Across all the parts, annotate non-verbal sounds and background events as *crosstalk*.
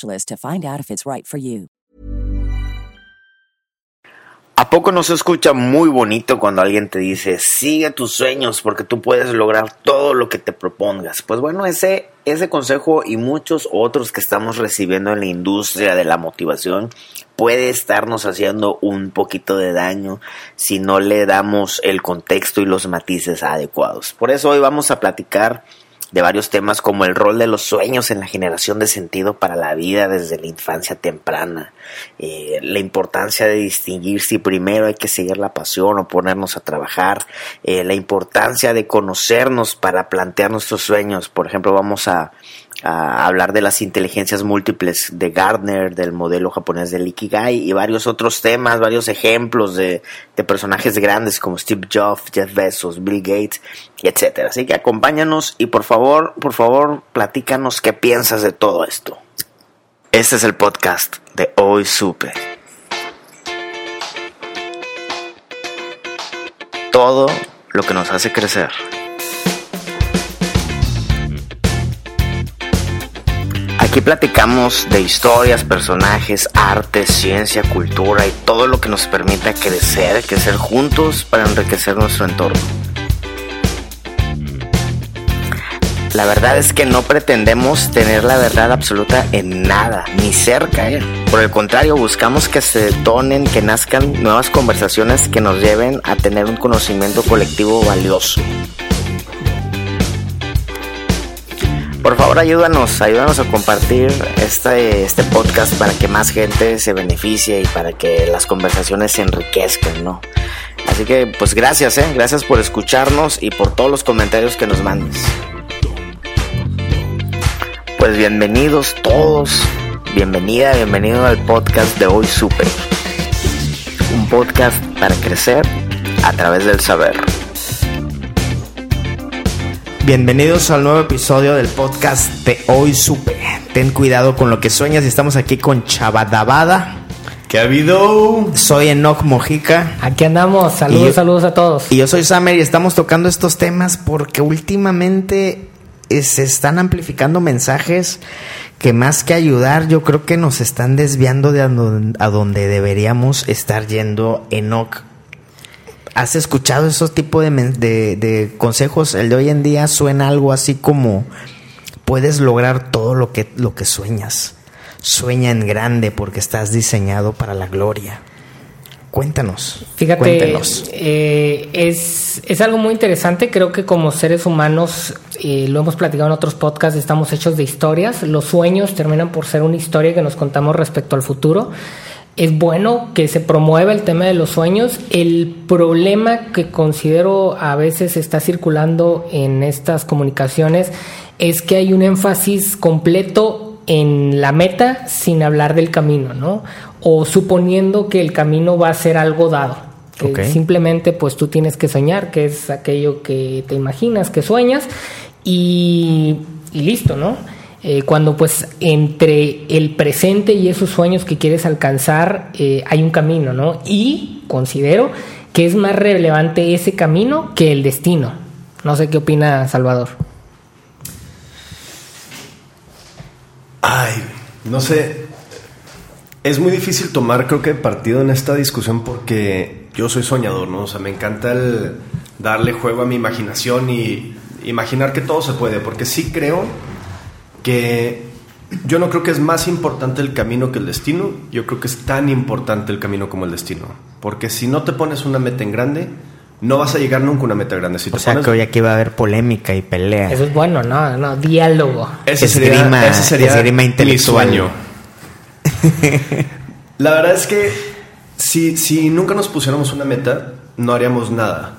to find out if it's right. ¿A poco no se escucha muy bonito cuando alguien te dice, sigue tus sueños porque tú puedes lograr todo lo que te propongas? Pues bueno, ese, ese consejo y muchos otros que estamos recibiendo en la industria de la motivación puede estarnos haciendo un poquito de daño si no le damos el contexto y los matices adecuados. Por eso hoy vamos a platicar de varios temas como el rol de los sueños en la generación de sentido para la vida desde la infancia temprana, eh, la importancia de distinguir si primero hay que seguir la pasión o ponernos a trabajar, eh, la importancia de conocernos para plantear nuestros sueños. Por ejemplo, vamos a, a hablar de las inteligencias múltiples de Gardner, del modelo japonés del Ikigai y varios otros temas, varios ejemplos de, de personajes grandes como Steve Jobs, Jeff Bezos, Bill Gates, etcétera. Así que acompáñanos y por favor, por favor, platícanos qué piensas de todo esto. Este es el podcast de Hoy Supe. Todo lo que nos hace crecer. Aquí platicamos de historias, personajes, arte, ciencia, cultura y todo lo que nos permita crecer, crecer juntos para enriquecer nuestro entorno. La verdad es que no pretendemos tener la verdad absoluta en nada, ni cerca. ¿eh? Por el contrario, buscamos que se detonen, que nazcan nuevas conversaciones que nos lleven a tener un conocimiento colectivo valioso. Por favor, ayúdanos, ayúdanos a compartir este, este podcast para que más gente se beneficie y para que las conversaciones se enriquezcan, ¿no? Así que, pues gracias, ¿eh? Gracias por escucharnos y por todos los comentarios que nos mandes. Pues bienvenidos todos, bienvenida, bienvenido al podcast de Hoy Super. Un podcast para crecer a través del saber. Bienvenidos al nuevo episodio del podcast de Hoy Supe. Ten cuidado con lo que sueñas y estamos aquí con Chabadabada. ¿Qué ha habido? Soy Enoch Mojica. Aquí andamos, saludos, yo- saludos a todos. Y yo soy Samer y estamos tocando estos temas porque últimamente se están amplificando mensajes que más que ayudar, yo creo que nos están desviando de a donde deberíamos estar yendo Enoch. ¿Has escuchado esos tipos de, de, de consejos? El de hoy en día suena algo así como puedes lograr todo lo que, lo que sueñas. Sueña en grande porque estás diseñado para la gloria. Cuéntanos. Fíjate, Cuéntanos. eh, es, es algo muy interesante. Creo que como seres humanos, eh, lo hemos platicado en otros podcasts, estamos hechos de historias. Los sueños terminan por ser una historia que nos contamos respecto al futuro. Es bueno que se promueva el tema de los sueños. El problema que considero a veces está circulando en estas comunicaciones es que hay un énfasis completo en la meta sin hablar del camino, ¿no? O suponiendo que el camino va a ser algo dado. Que. Simplemente pues tú tienes que soñar, que es aquello que te imaginas, que sueñas y, y listo, ¿no? Eh, cuando pues entre el presente y esos sueños que quieres alcanzar eh, hay un camino, ¿no? Y considero que es más relevante ese camino que el destino. No sé qué opina Salvador. Ay, no sé. Es muy difícil tomar, creo que, partido en esta discusión porque yo soy soñador, ¿no? O sea, me encanta el darle juego a mi imaginación y imaginar que todo se puede, porque sí creo que Yo no creo que es más importante el camino que el destino. Yo creo que es tan importante el camino como el destino. Porque si no te pones una meta en grande, no vas a llegar nunca a una meta grande. Si O te sea pones- que hoy aquí va a haber polémica y pelea. Eso es bueno, no, no, diálogo. ese esgrima- sería, ese sería esgrima mi intelectual. sueño. *laughs* La verdad es que si, si nunca nos pusiéramos una meta, no haríamos nada.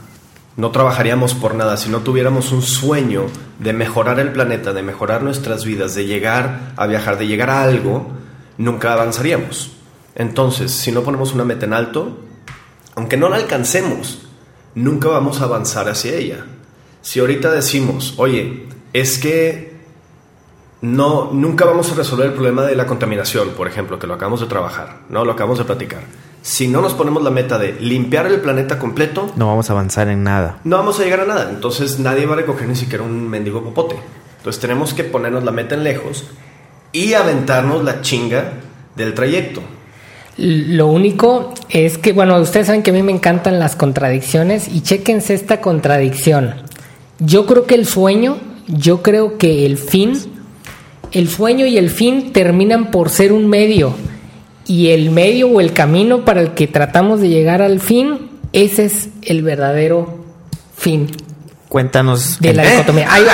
No trabajaríamos por nada. Si no tuviéramos un sueño de mejorar el planeta, de mejorar nuestras vidas, de llegar a viajar, de llegar a algo, nunca avanzaríamos. Entonces, si no ponemos una meta en alto, aunque no la alcancemos, nunca vamos a avanzar hacia ella. Si ahorita decimos, oye, es que no, nunca vamos a resolver el problema de la contaminación, por ejemplo, que lo acabamos de trabajar, ¿no? Lo acabamos de platicar. Si no nos ponemos la meta de limpiar el planeta completo, No vamos a avanzar en nada. no vamos a llegar a nada. Entonces nadie va a recoger ni siquiera un mendigo popote. Entonces tenemos que ponernos la meta en lejos y aventarnos la chinga del trayecto. Lo único es que, bueno, ustedes saben que a mí me encantan las contradicciones y chéquense esta contradicción. Yo creo que el sueño, yo creo que el fin, el sueño y el fin terminan por ser un medio y el medio o el camino para el que tratamos de llegar al fin, ese es el verdadero fin Cuéntanos. de la ¿Eh? dicotomía. Ahí va.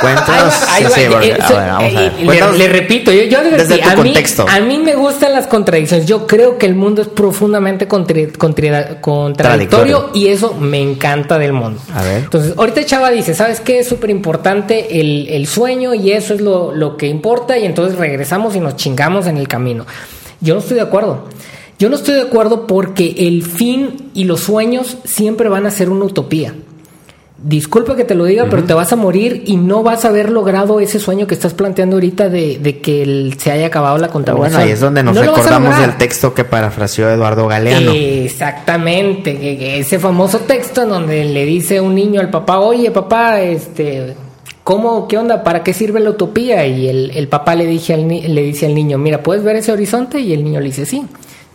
Cuéntanos. Ahí va, Sí, sí, porque- Eh, a so- ver, vamos a ver. eh, le- Cuéntanos Le, repito, yo, yo desde tu a, mí, contexto. a mí me gustan las contradicciones. Yo creo que el mundo es profundamente contradictorio Contradictorio. y eso me encanta del mundo. A ver. Entonces, ahorita Chava dice, ¿sabes qué? Es súper importante el, el sueño y eso es lo, lo que importa y entonces regresamos y nos chingamos en el camino. Yo no estoy de acuerdo. Yo no estoy de acuerdo porque el fin y los sueños siempre van a ser una utopía. Disculpa que te lo diga, pero te vas a morir y no vas a haber logrado ese sueño que estás planteando ahorita de, de que el- se haya acabado la contaminación. bueno, ahí es donde nos No recordamos del texto que parafraseó Eduardo Galeano. Exactamente, ese famoso texto en donde le dice un niño al papá, oye papá, este, ¿cómo, qué onda? ¿Para qué sirve la utopía? Y el, el papá le, dije al le dice al niño, mira, ¿puedes ver ese horizonte? Y el niño le dice, sí.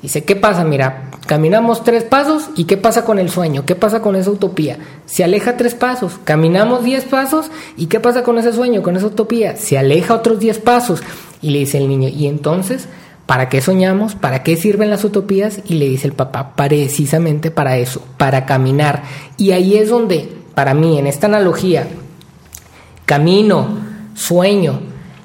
Dice, ¿qué pasa? Mira, caminamos tres pasos y ¿qué pasa con el sueño? ¿Qué pasa con esa utopía? Se aleja tres pasos, caminamos diez pasos y ¿qué pasa con ese sueño, con esa utopía? Se aleja otros diez pasos y le dice el niño, ¿y entonces ¿Para qué soñamos? ¿Para qué sirven las utopías? Y le dice el papá, precisamente para eso, para caminar. Y ahí es donde, para mí, en esta analogía, camino, sueño,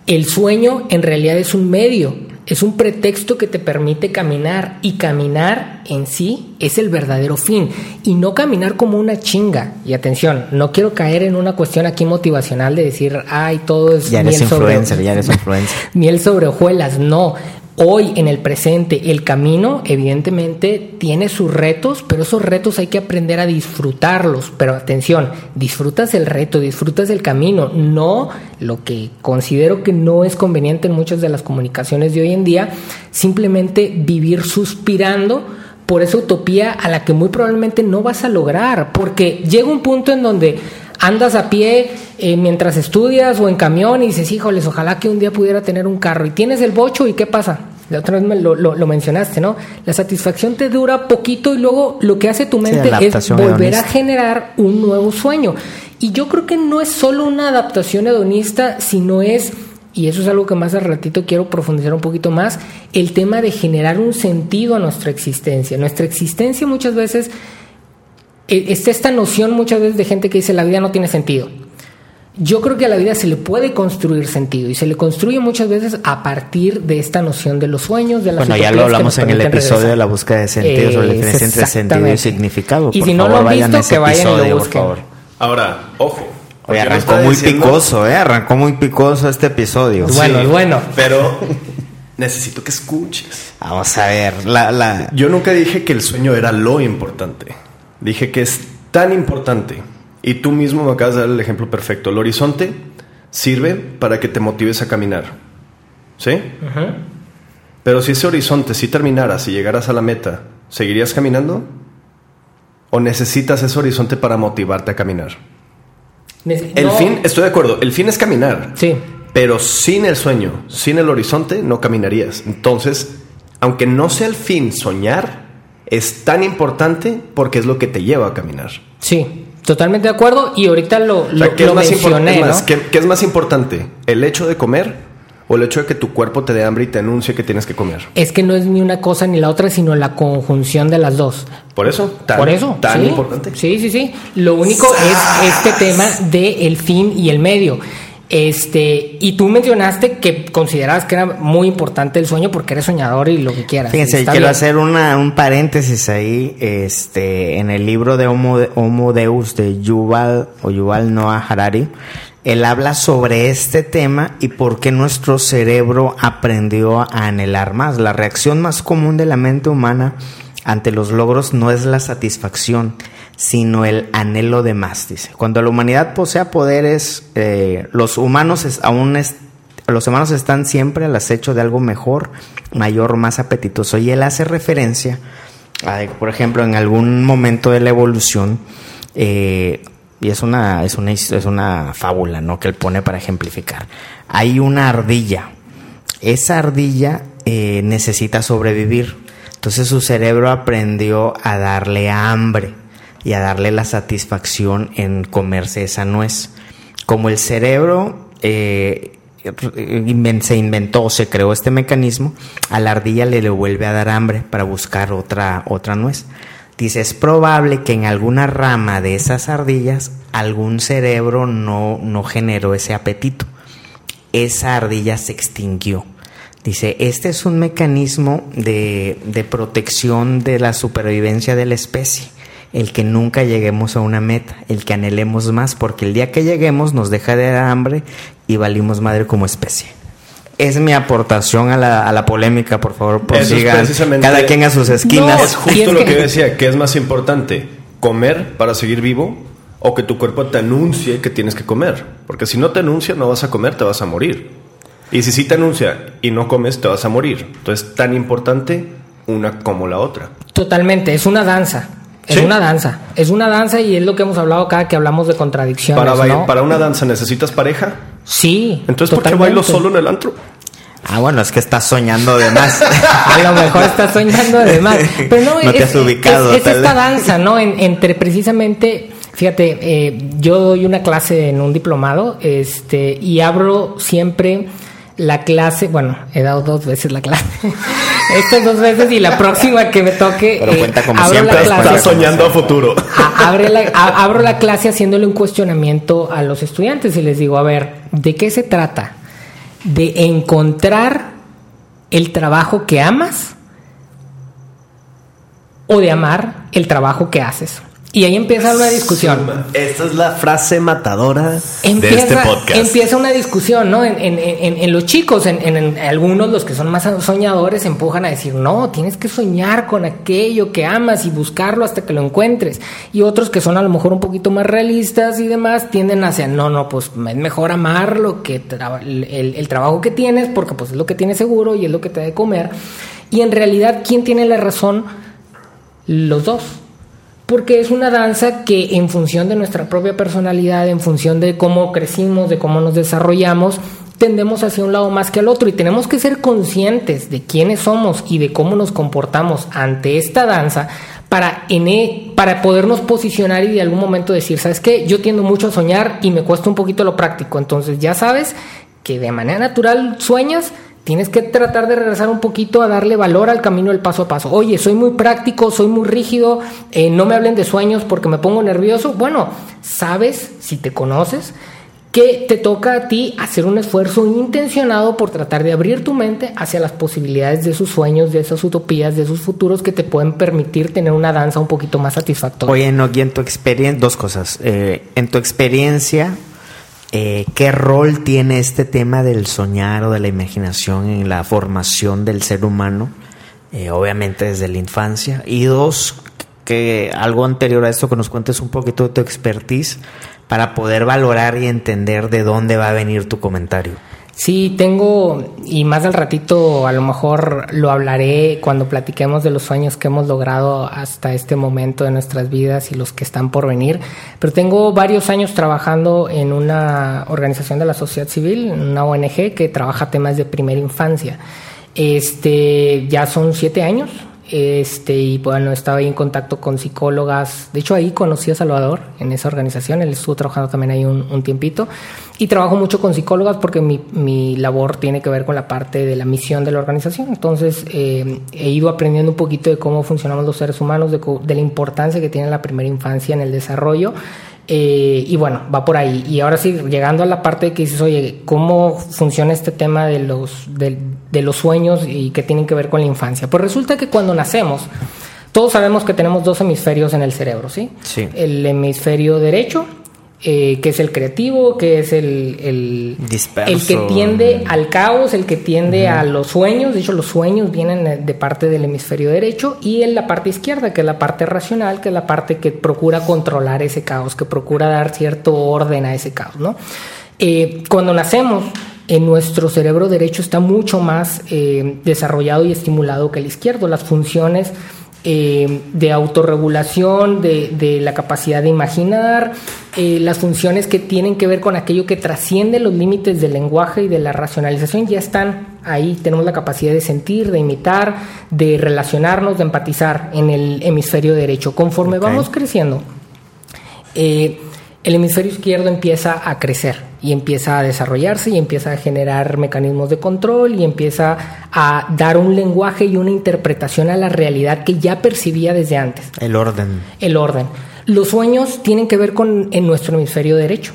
el sueño en realidad es un medio, es un pretexto que te permite caminar y caminar en sí es el verdadero fin y no caminar como una chinga. Y atención, no quiero caer en una cuestión aquí motivacional de decir, ay, todo es Ya eres miel sobre- influencer, ya eres *laughs* influencer. miel sobre hojuelas, no. Hoy en el presente, el camino evidentemente tiene sus retos, pero esos retos hay que aprender a disfrutarlos. Pero atención, disfrutas el reto, disfrutas el camino, no lo que considero que no es conveniente en muchas de las comunicaciones de hoy en día, simplemente vivir suspirando por esa utopía a la que muy probablemente no vas a lograr, porque llega un punto en donde andas a pie eh, mientras estudias o en camión y dices, híjoles, ojalá que un día pudiera tener un carro y tienes el bocho y qué pasa. La otra vez me lo, lo- lo mencionaste, ¿no? La satisfacción te dura poquito y luego lo que hace tu mente es volver a generar un nuevo sueño. Y yo creo que no es solo una adaptación hedonista, sino es, y eso es algo que más al ratito quiero profundizar un poquito más, el tema de generar un sentido a nuestra existencia. Nuestra existencia muchas veces eh, está esta noción muchas veces de gente que dice la vida no tiene sentido. Yo creo que a la vida se le puede construir sentido y se le construye muchas veces a partir de esta noción de los sueños, de las Bueno, ya lo hablamos en el episodio regresar. de la búsqueda de sentido, sobre la diferencia entre sentido y significado. Y Por si no lo han vayan a visto, ese que vayan y lo episodio, por busquen. favor. Ahora, ojo. Oye, arrancó muy diciendo- picoso, ¿eh? Arrancó muy picoso este episodio. Sí. Bueno, es bueno. Pero necesito que escuches. Vamos a ver, la, la... Yo nunca dije que el sueño era lo importante. Dije que es tan importante. Y tú mismo me acabas de dar el ejemplo perfecto. El horizonte sirve para que te motives a caminar. ¿Sí? Pero si ese horizonte sí terminara, si llegaras a la meta, ¿seguirías caminando? ¿O necesitas ese horizonte para motivarte a caminar? El fin, estoy de acuerdo, el fin es caminar. Sí. Pero sin el sueño, sin el horizonte, no caminarías. Entonces, aunque no sea el fin soñar, es tan importante porque es lo que te lleva a caminar. Sí, totalmente de acuerdo. Y ahorita lo, O sea, lo, ¿qué, lo es más mencioné, es más, ¿no? ¿qué- qué es más importante? ¿El hecho de comer o el hecho de que tu cuerpo te dé hambre y te anuncie que tienes que comer. Es que no es ni una cosa ni la otra, sino la conjunción de las dos. Por eso, tan, Por eso, tan sí. importante. Sí, sí, sí. Lo único es este tema de el fin y el medio. Este, y tú mencionaste que considerabas que era muy importante el sueño porque eres soñador y lo que quieras. Fíjense, quiero bien. hacer una, un paréntesis ahí. Este, en el libro de Homo, Homo Deus de Yuval o Yuval Noah Harari, él habla sobre este tema y por qué nuestro cerebro aprendió a anhelar más. La reacción más común de la mente humana ante los logros no es la satisfacción, sino el anhelo de más, dice. Cuando la humanidad posea poderes, eh, los humanos aún los humanos están siempre al acecho de algo mejor, mayor, más apetitoso. Y él hace referencia, a, por ejemplo, en algún momento de la evolución, eh, y es una, es, una, es una fábula ¿no? que él pone para ejemplificar. Hay una ardilla. Esa ardilla eh, necesita sobrevivir. Entonces su cerebro aprendió a darle hambre y a darle la satisfacción en comerse esa nuez. Como el cerebro eh, se inventó, se creó este mecanismo, a la ardilla le, le vuelve a dar hambre para buscar otra, otra nuez. Dice, es probable que en alguna rama de esas ardillas algún cerebro no, no generó ese apetito. Esa ardilla se extinguió. Dice, este es un mecanismo de, de protección de la supervivencia de la especie. El que nunca lleguemos a una meta, el que anhelemos más, porque el día que lleguemos nos deja de dar hambre y valimos madre como especie. Es mi aportación a la, a la polémica, por favor, prosigan. precisamente- Cada quien a sus esquinas. No, Es justo es lo que- que yo decía, que es más importante comer para seguir vivo o que tu cuerpo te anuncie que tienes que comer. Porque si no te anuncia, no vas a comer, te vas a morir. Y si sí te anuncia y no comes, te vas a morir. Entonces, tan importante una como la otra. Totalmente, es una danza. Es Sí. una danza. Es una danza y es lo que hemos hablado cada que hablamos de contradicciones. Para, ¿no? para una danza necesitas pareja. Sí. Entonces, ¿por qué bailo solo en el antro? Ah, bueno, es que estás soñando de más. *laughs* A lo mejor estás soñando además. Pero no, No te es, has ubicado, es- esta danza, ¿no? En- entre precisamente, fíjate, eh, yo doy una clase en un diplomado, este, y abro siempre la clase, bueno, he dado dos veces la clase. *laughs* Estas dos veces y la próxima que me toque. Pero cuenta como abro siempre, la clase- Estás soñando a futuro. a- abre la- a- abro la clase haciéndole un cuestionamiento a los estudiantes y les digo, a ver, ¿de qué se trata? De encontrar el trabajo que amas o de amar el trabajo que haces. Y ahí empieza una discusión. Esta es la frase matadora Empieza, de este podcast. empieza una discusión, ¿no? En, en- en- en los chicos, en, algunos, los que son más soñadores, empujan a decir, no, tienes que soñar con aquello que amas y buscarlo hasta que lo encuentres. Y otros que son a lo mejor un poquito más realistas y demás, tienden hacia, no, no, pues es mejor amar lo que el- el trabajo que tienes, porque pues es lo que tienes seguro y es lo que te da de comer. Y en realidad, ¿quién tiene la razón? Los dos. Porque es una danza que en función de nuestra propia personalidad, en función de cómo crecimos, de cómo nos desarrollamos, tendemos hacia un lado más que al otro y tenemos que ser conscientes de quiénes somos y de cómo nos comportamos ante esta danza para, e- para podernos posicionar y de algún momento decir, ¿sabes qué? Yo tiendo mucho a soñar y me cuesta un poquito lo práctico. Entonces ya sabes que de manera natural sueñas, Tienes que tratar de regresar un poquito a darle valor al camino del paso a paso. Oye, soy muy práctico, soy muy rígido, eh, no me hablen de sueños porque me pongo nervioso. Bueno, sabes, si te conoces, que te toca a ti hacer un esfuerzo intencionado por tratar de abrir tu mente hacia las posibilidades de sus sueños, de esas utopías, de sus futuros que te pueden permitir tener una danza un poquito más satisfactoria. Oye, no, y en tu experiencia, dos cosas. Eh, en tu experiencia, eh, ¿qué rol tiene este tema del soñar o de la imaginación en la formación del ser humano? Eh, obviamente desde la infancia. Y dos, que algo anterior a esto, que nos cuentes un poquito de tu expertise para poder valorar y entender de dónde va a venir tu comentario. Sí, tengo, y más al ratito a lo mejor lo hablaré cuando platiquemos de los sueños que hemos logrado hasta este momento de nuestras vidas y los que están por venir. Pero tengo varios años trabajando en una organización de la sociedad civil, una ONG que trabaja temas de primera infancia. Este, ya son siete años Este, y bueno, estaba ahí en contacto con psicólogas. De hecho, ahí conocí a Salvador en esa organización. Él estuvo trabajando también ahí un, tiempito. Y trabajo mucho con psicólogas porque mi, mi, labor tiene que ver con la parte de la misión de la organización. Entonces, eh, he ido aprendiendo un poquito de cómo funcionamos los seres humanos, de, de la importancia que tiene la primera infancia en el desarrollo eh, y bueno, va por ahí. Y ahora sí, llegando a la parte que dices, oye, ¿cómo funciona este tema de los, de, de los sueños y qué tienen que ver con la infancia? Pues resulta que cuando nacemos, todos sabemos que tenemos dos hemisferios en el cerebro, ¿sí? Sí. El hemisferio derecho eh, que es el creativo, que es el, el, el que tiende al caos, el que tiende a los sueños. De hecho, los sueños vienen de parte del hemisferio derecho y en la parte izquierda, que es la parte racional, que es la parte que procura controlar ese caos, que procura dar cierto orden a ese caos. ¿no? Eh, cuando nacemos, en nuestro cerebro derecho está mucho más eh, desarrollado y estimulado que el izquierdo. Las funciones eh, de autorregulación, de, la capacidad de imaginar, eh, las funciones que tienen que ver con aquello que trasciende los límites del lenguaje y de la racionalización ya están ahí. Tenemos la capacidad de sentir, de imitar, de relacionarnos, de empatizar en el hemisferio derecho. Conforme vamos creciendo, eh, el hemisferio izquierdo empieza a crecer y empieza a desarrollarse y empieza a generar mecanismos de control y empieza a dar un lenguaje y una interpretación a la realidad que ya percibía desde antes. El orden. El orden. Los sueños tienen que ver con en nuestro hemisferio derecho.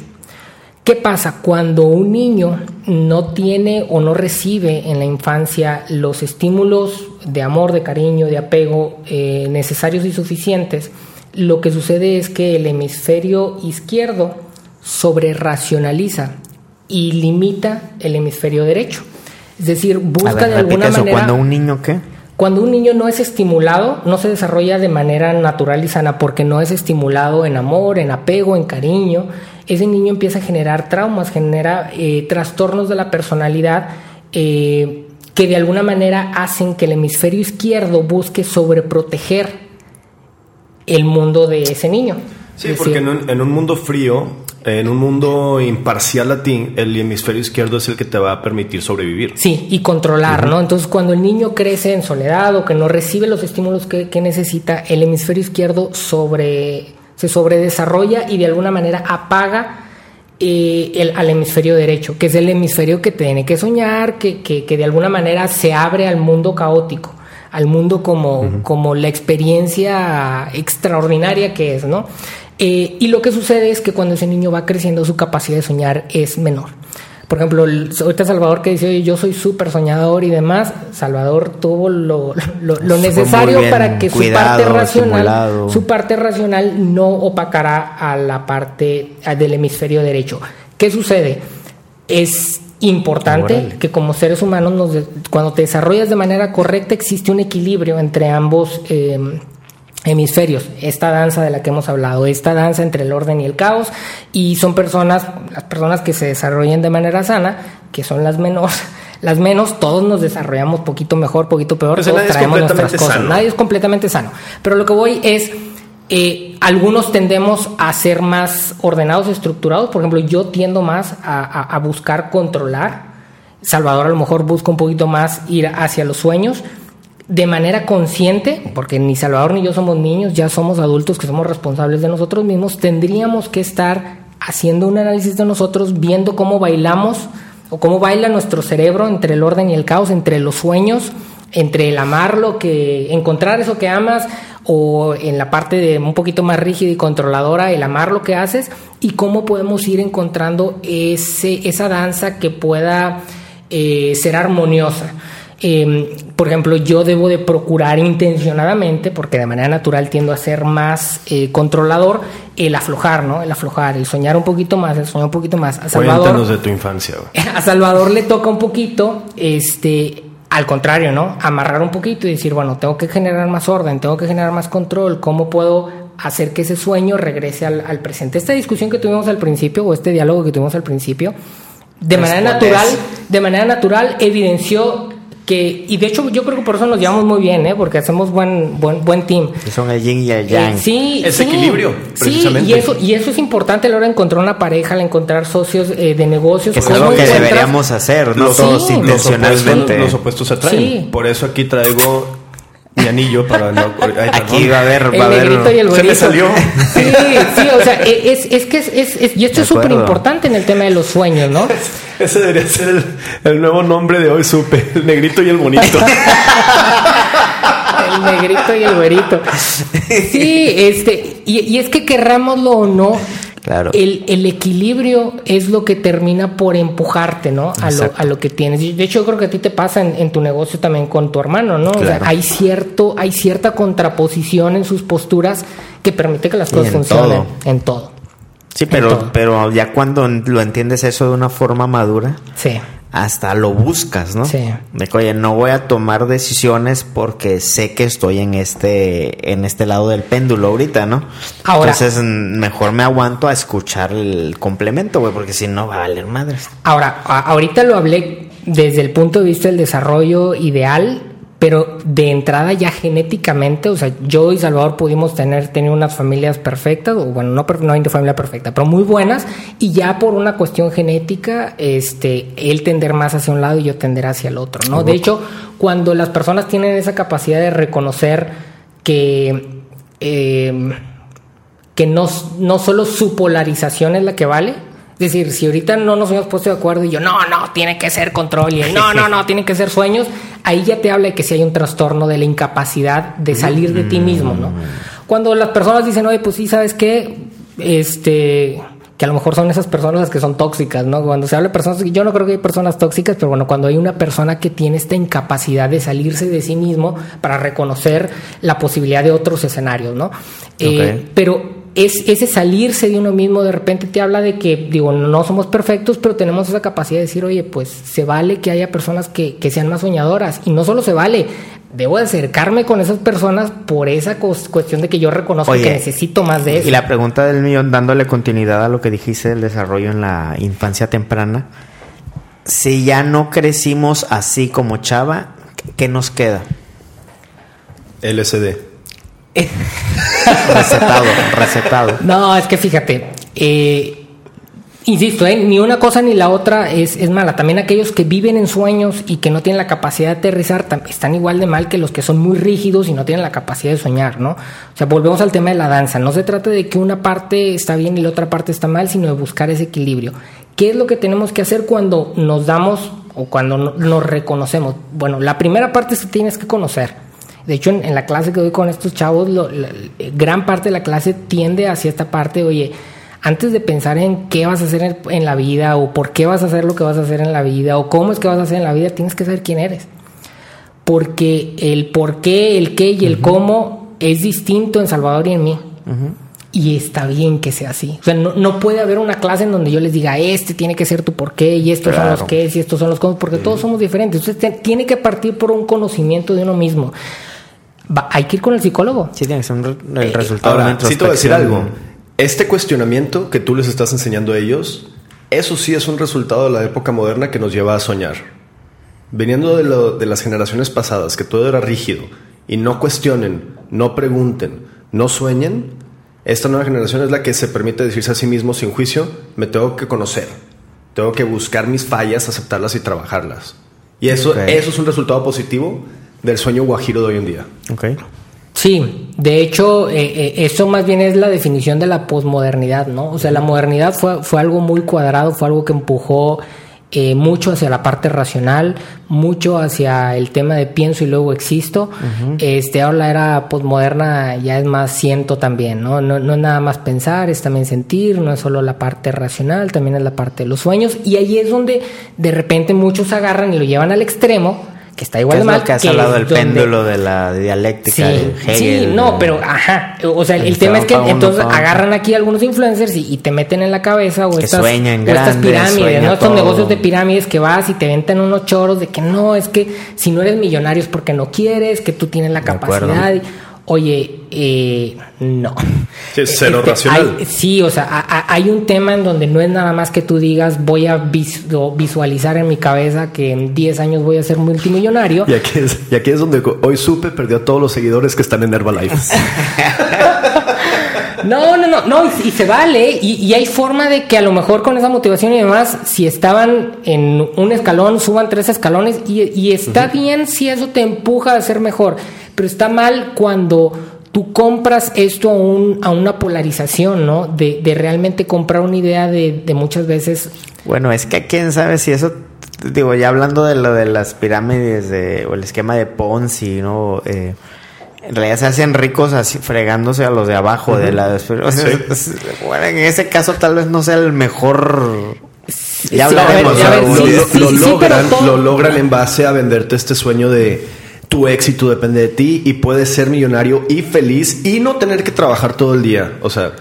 ¿Qué pasa cuando un niño no tiene o no recibe en la infancia los estímulos de amor, de cariño, de apego eh, necesarios y suficientes? Lo que sucede es que el hemisferio izquierdo sobre racionaliza y limita el hemisferio derecho. Es decir, busca de alguna manera. ¿Cuando un niño qué? Cuando un niño no es estimulado, no se desarrolla de manera natural y sana porque no es estimulado en amor, en apego, en cariño. Ese niño empieza a generar traumas, genera eh, trastornos de la personalidad eh, que de alguna manera hacen que el hemisferio izquierdo busque sobreproteger el mundo de ese niño. Sí, porque en un mundo frío en un mundo imparcial a ti, el hemisferio izquierdo es el que te va a permitir sobrevivir. Sí, y controlar, ¿no? Entonces, cuando el niño crece en soledad o que no recibe los estímulos que, necesita, el hemisferio izquierdo sobre, se sobredesarrolla y de alguna manera apaga eh, el, al hemisferio derecho, que es el hemisferio que tiene que soñar, que, que, que de alguna manera se abre al mundo caótico al mundo como, como la experiencia extraordinaria que es, ¿no? Eh, y lo que sucede es que cuando ese niño va creciendo, su capacidad de soñar es menor. Por ejemplo, ahorita Salvador que dice, yo soy súper soñador y demás, Salvador tuvo lo, lo, necesario para que su parte racional, su parte racional no opacara a la parte del hemisferio derecho. ¿Qué sucede? Es importante que como seres humanos, cuando te desarrollas de manera correcta, existe un equilibrio entre ambos. Eh, hemisferios, esta danza de la que hemos hablado, esta danza entre el orden y el caos, y son personas, las personas que se desarrollan de manera sana, que son las menos, *laughs* las menos, todos nos desarrollamos poquito mejor, poquito peor, todos traemos nuestras cosas, nadie es completamente sano, pero lo que voy es, eh, algunos tendemos a ser más ordenados, estructurados, por ejemplo, yo tiendo más a buscar controlar, Salvador a lo mejor busca un poquito más ir hacia los sueños, de manera consciente, porque ni Salvador ni yo somos niños, ya somos adultos que somos responsables de nosotros mismos, tendríamos que estar haciendo un análisis de nosotros, viendo cómo bailamos o cómo baila nuestro cerebro entre el orden y el caos, entre los sueños, entre el amar lo que, encontrar eso que amas, o en la parte de un poquito más rígida y controladora, el amar lo que haces, y cómo podemos ir encontrando ese, esa danza que pueda eh, ser armoniosa. Em, por ejemplo, yo debo de procurar intencionadamente, porque de manera natural tiendo a ser más eh, controlador, el aflojar, ¿no? El aflojar, el soñar un poquito más, el soñar un poquito más. A Salvador, Cuéntanos de tu infancia. *laughs* A Salvador le toca un poquito, este, al contrario, ¿no? Amarrar un poquito y decir, bueno, tengo que generar más orden, tengo que generar más control, ¿cómo puedo hacer que ese sueño regrese al, al presente? Esta discusión que tuvimos al principio, o este diálogo que tuvimos al principio, de manera natural, de manera natural evidenció que y de hecho yo creo que por eso nos llevamos muy bien, ¿eh? porque hacemos buen buen buen team. Que son el yin y el yang. Eh, sí, ese equilibrio, precisamente. Sí, y eso y eso es importante a la hora de encontrar una pareja, al encontrar socios eh, de negocios. Que es lo que deberíamos hacer, no todos intencionalmente. Los, opuestos se atraen. Por eso aquí traigo mi anillo para no. ay, Aquí va a haber, va a haber. Se me salió. Sí, sí, o sea, e, es, es que es, es- es- y esto De es súper importante en el tema de los sueños, ¿no? *laughs* Ese debería ser el, el nuevo nombre de hoy, supe. El negrito y el bonito. El negrito y el güerito. Sí, este, y, y es que querrámoslo o no, Claro. el, el equilibrio es lo que termina por empujarte, ¿no? A lo, a lo que tienes. De hecho, yo creo que a ti te pasa en, en tu negocio también con tu hermano, ¿no? O sea, hay cierto, hay cierta contraposición en sus posturas que permite que las cosas en funcionen todo. en todo. Sí, pero, pero ya cuando lo entiendes eso de una forma madura, Sí. Hasta lo buscas, ¿no? Sí. De que, oye, no voy a tomar decisiones porque sé que estoy en este, en este lado del péndulo ahorita, ¿no? Ahora- Entonces, mejor me aguanto a escuchar el complemento, güey, porque si no va a valer madres. Ahora, a- ahorita lo hablé desde el punto de vista del desarrollo ideal, pero de entrada ya genéticamente, o sea, yo y Salvador pudimos tener, tener unas familias perfectas, o bueno, no, no hay una familia perfecta, pero muy buenas, y ya por una cuestión genética, este, él tender más hacia un lado y yo tender hacia el otro, ¿no? De hecho, cuando las personas tienen esa capacidad de reconocer que... eh, que no, no solo su polarización es la que vale. Es decir, si ahorita no nos hemos puesto de acuerdo y yo, no, no, tiene que ser control y él, no, no, no, tienen que ser sueños, ahí ya te habla de que si hay un trastorno de la incapacidad de salir de ti mismo, ¿no? Cuando las personas dicen, oye, pues sí, ¿sabes qué? Este, que a lo mejor son esas personas las que son tóxicas, ¿no? Cuando se habla de personas, yo no creo que hay personas tóxicas, pero bueno, cuando hay una persona que tiene esta incapacidad de salirse de sí mismo para reconocer la posibilidad de otros escenarios, ¿no? Eh, Ok. pero es ese salirse de uno mismo de repente te habla de que, digo, no somos perfectos, pero tenemos esa capacidad de decir, oye, pues se vale que haya personas que, que sean más soñadoras. Y no solo se vale, debo de acercarme con esas personas por esa cos- cuestión de que yo reconozco Oye, que necesito más de eso. Y la pregunta del millón, dándole continuidad a lo que dijiste del desarrollo en la infancia temprana, si ya no crecimos así como Chava, ¿qué nos queda? LSD. *laughs* Recetado, recetado. No, es que fíjate, eh, insisto, eh, ni una cosa ni la otra es, es mala. También aquellos que viven en sueños y que no tienen la capacidad de aterrizar están igual de mal que los que son muy rígidos y no tienen la capacidad de soñar, ¿no? O sea, volvemos al tema de la danza. No se trata de que una parte está bien y la otra parte está mal, sino de buscar ese equilibrio. ¿Qué es lo que tenemos que hacer cuando nos damos o cuando no- nos reconocemos? Bueno, la primera parte es que tienes que conocer. De hecho, en, en la clase que doy con estos chavos, lo- la- gran parte de la clase tiende hacia esta parte, oye, antes de pensar en qué vas a hacer en, la vida o por qué vas a hacer lo que vas a hacer en la vida o cómo es que vas a hacer en la vida, tienes que saber quién eres. Porque el por qué, el qué y el cómo es distinto en Salvador y en mí. Y está bien que sea así. O sea, no, no puede haber una clase en donde yo les diga, este tiene que ser tu por qué, y estos son los qué, y estos son los cómo, porque todos somos diferentes. Entonces, te- tiene que partir por un conocimiento de uno mismo. Va- hay que ir con el psicólogo. Sí, tiene que ser un el resultado de Ahora, sí te voy a decir algo. Este cuestionamiento que tú les estás enseñando a ellos, eso sí es un resultado de la época moderna que nos lleva a soñar. Viniendo de, lo- de las generaciones pasadas, que todo era rígido, y no cuestionen, no pregunten, no sueñen, esta nueva generación es la que se permite decirse a sí mismo sin juicio, me tengo que conocer, tengo que buscar mis fallas, aceptarlas y trabajarlas. Y eso, eso es un resultado positivo del sueño guajiro de hoy en día. Ok. Sí, de hecho, eh, eh, eso más bien es la definición de la posmodernidad, ¿no? O sea, la modernidad fue, fue algo muy cuadrado, fue algo que empujó eh, mucho hacia la parte racional, mucho hacia el tema de pienso y luego existo. Este, ahora la era posmoderna ya es más siento también, ¿no? ¿no? No es nada más pensar, es también sentir, no es solo la parte racional, también es la parte de los sueños. Y ahí es donde de repente muchos agarran y lo llevan al extremo, que está ¿Qué igual es de mal. que has que hablado del donde- péndulo de la dialéctica Sí, de Hegel? sí, no, pero ajá. O sea, el, El tema es que uno, entonces agarran aquí algunos influencers y, y te meten en la cabeza o Que estas, o estas pirámides, ¿no? Estos negocios de pirámides que vas y te ventan unos choros de que no, es que si no eres millonario es porque no quieres, que tú tienes la De acuerdo. capacidad. Y- Oye, eh, no. Sí, es cero racional. hay- sí, o sea, a- a- hay un tema en donde no es nada más que tú digas voy a visualizar en mi cabeza que en 10 años voy a ser multimillonario. Y aquí, es, y aquí es donde hoy supe perdió a todos los seguidores que están en Herbalife. *laughs* No, no, no, no, y, y se vale, y, y hay forma de que a lo mejor con esa motivación y demás, si estaban en un escalón, suban tres escalones, y, y está bien si eso te empuja a ser mejor. Pero está mal cuando tú compras esto a, un, a una polarización, ¿no? De, de realmente comprar una idea de, de, muchas veces... Bueno, es que quién sabe si eso, digo, ya hablando de lo de las pirámides de, o el esquema de Ponzi, ¿no? Eh, en realidad se hacen ricos así fregándose a los de abajo de la o sea, sí. bueno, en ese caso tal vez no sea el mejor ya hablaremos lo, logran lo logran en base a venderte este sueño de tu éxito depende de ti y puedes ser millonario y feliz y no tener que trabajar todo el día o sea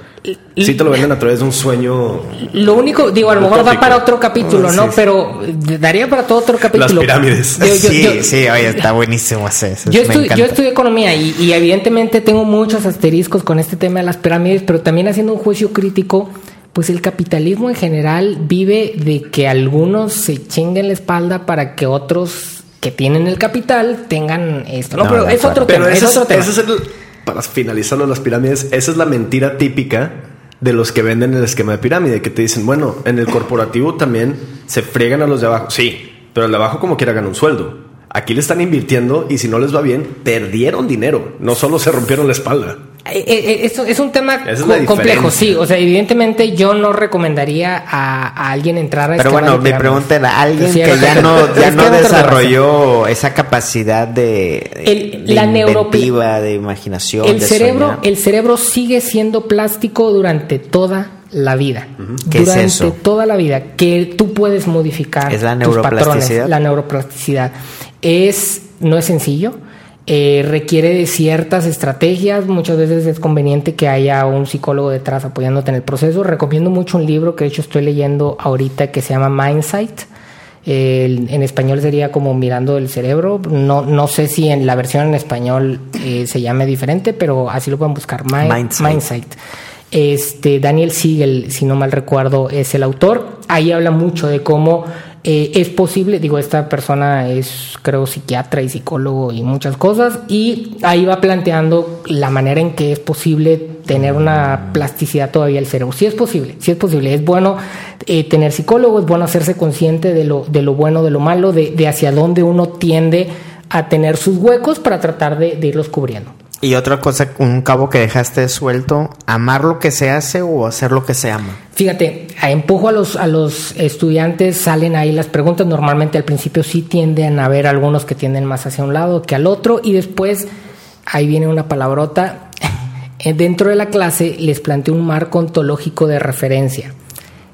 Sí te lo venden a través de un sueño. Lo único, digo, a lo mejor va para otro capítulo, oh, ¿no? Sí, Pero daría para todo otro capítulo. Las pirámides. Yo, yo, sí, yo, sí, oye, está buenísimo ese. eso yo, estudio, yo estudié economía y, y, evidentemente tengo muchos asteriscos con este tema de las pirámides, pero también haciendo un juicio crítico, pues el capitalismo en general vive de que algunos se chinguen la espalda para que otros que tienen el capital tengan esto. No, no pero es otro pero tema. Ese es, otro tema. Ese es el para finalizarlo las pirámides, esa es la mentira típica de los que venden el esquema de pirámide, que te dicen, bueno, en el corporativo también se friegan a los de abajo. Sí, pero el de abajo como quiera gana un sueldo. Aquí le están invirtiendo y si no les va bien, perdieron dinero, no solo se rompieron la espalda. Es, es un tema es complejo, sí. O sea, evidentemente yo no recomendaría a, a alguien entrar a Pero bueno, mi pregunta era, alguien sí, que ya *laughs* no, ya no desarrolló esa capacidad de, el, de la inventiva, de imaginación. El de cerebro, soñar. el cerebro sigue siendo plástico durante toda la vida. ¿Qué durante es eso? toda la vida. Que tú puedes modificar ¿Es la tus patrones. neuroplasticidad? La neuroplasticidad. Es, no es sencillo. Eh, requiere de ciertas estrategias, muchas veces es conveniente que haya un psicólogo detrás apoyándote en el proceso. Recomiendo mucho un libro que de hecho estoy leyendo ahorita que se llama Mindsight. Eh, en español sería como mirando el cerebro. No, no sé si en la versión en español eh, se llame diferente, pero así lo pueden buscar. Mind, Mindsight. Mindsight. Este, Daniel Siegel, si no mal recuerdo, es el autor. Ahí habla mucho de cómo eh, es posible, digo, esta persona es, creo, psiquiatra y psicólogo y muchas cosas, y ahí va planteando la manera en que es posible tener una plasticidad todavía del cerebro. Sí es posible, sí es posible. Es bueno eh, tener psicólogo, es bueno hacerse consciente de lo, de lo bueno, de lo malo, de, de hacia dónde uno tiende a tener sus huecos para tratar de, de irlos cubriendo. Y otra cosa, un cabo que dejaste suelto, amar lo que se hace o hacer lo que se ama. Fíjate, a empujo a los, a los estudiantes, salen ahí las preguntas, normalmente al principio sí tienden a haber algunos que tienden más hacia un lado que al otro y después ahí viene una palabrota, *laughs* dentro de la clase les planteo un marco ontológico de referencia.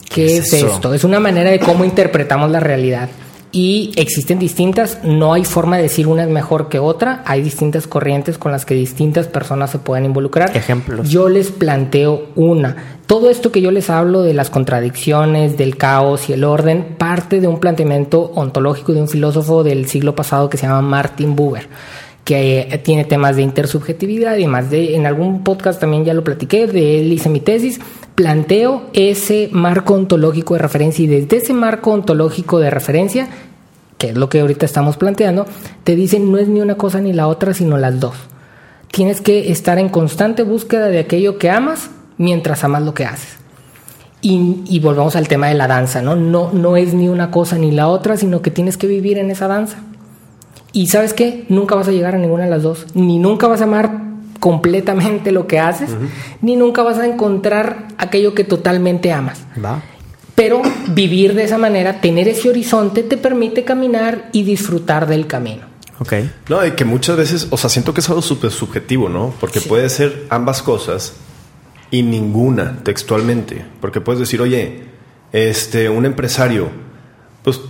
¿Qué, ¿Qué es, es esto? Es una manera de cómo interpretamos la realidad y existen distintas, no hay forma de decir una es mejor que otra, hay distintas corrientes con las que distintas personas se pueden involucrar. Ejemplos. Yo les planteo una. Todo esto que yo les hablo de las contradicciones, del caos y el orden, parte de un planteamiento ontológico de un filósofo del siglo pasado que se llama Martin Buber que eh, tiene temas de intersubjetividad y más de en algún podcast también ya lo platiqué de él hice mi tesis planteo ese marco ontológico de referencia y desde ese marco ontológico de referencia que es lo que ahorita estamos planteando te dicen no es ni una cosa ni la otra sino las dos tienes que estar en constante búsqueda de aquello que amas mientras amas lo que haces. Y, y volvemos al tema de la danza no no no es ni una cosa ni la otra sino que tienes que vivir en esa danza. Y sabes qué, nunca vas a llegar a ninguna de las dos, ni nunca vas a amar completamente lo que haces, uh -huh. ni nunca vas a encontrar aquello que totalmente amas. Va. Pero vivir de esa manera, tener ese horizonte, te permite caminar y disfrutar del camino. Ok. No, y que muchas veces, o sea, siento que es algo súper subjetivo, ¿no? Porque sí. puede ser ambas cosas y ninguna textualmente. Porque puedes decir, oye, este, un empresario, pues,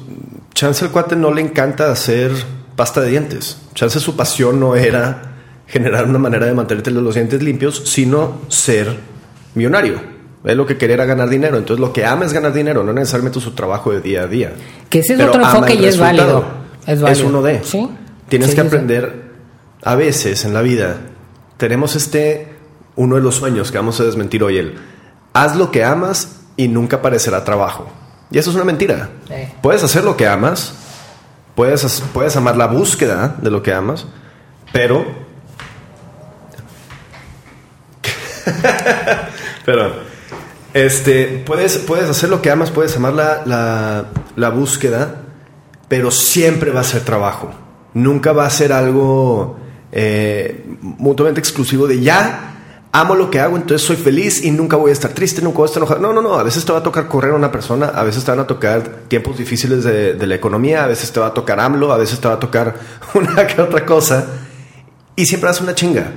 chance al cuate no le encanta hacer pasta de dientes. Chance su pasión no era generar una manera de mantenerte los dientes limpios, sino ser millonario. Él lo que quería era ganar dinero. Entonces lo que ama es ganar dinero, no necesariamente su trabajo de día a día. Que ese es Pero otro enfoque y es válido. es válido. Es uno de. ¿Sí? Tienes sí, que sí, aprender, a veces en la vida, tenemos este, uno de los sueños que vamos a desmentir hoy, el, haz lo que amas y nunca parecerá trabajo. Y eso es una mentira. Puedes hacer lo que amas, Puedes, puedes amar la búsqueda de lo que amas, pero... *laughs* pero... Este, puedes, puedes hacer lo que amas, puedes amar la, la, la, búsqueda, pero siempre va a ser trabajo. Nunca va a ser algo eh, mutuamente exclusivo de ya amo lo que hago, entonces soy feliz y nunca voy a estar triste, nunca voy a estar enojado. No, no, no. A veces te va a tocar correr a una persona, a veces te van a tocar tiempos difíciles de, de la economía, a veces te va a tocar AMLO, a veces te va a tocar *laughs* una que otra cosa. Y siempre haces una chinga.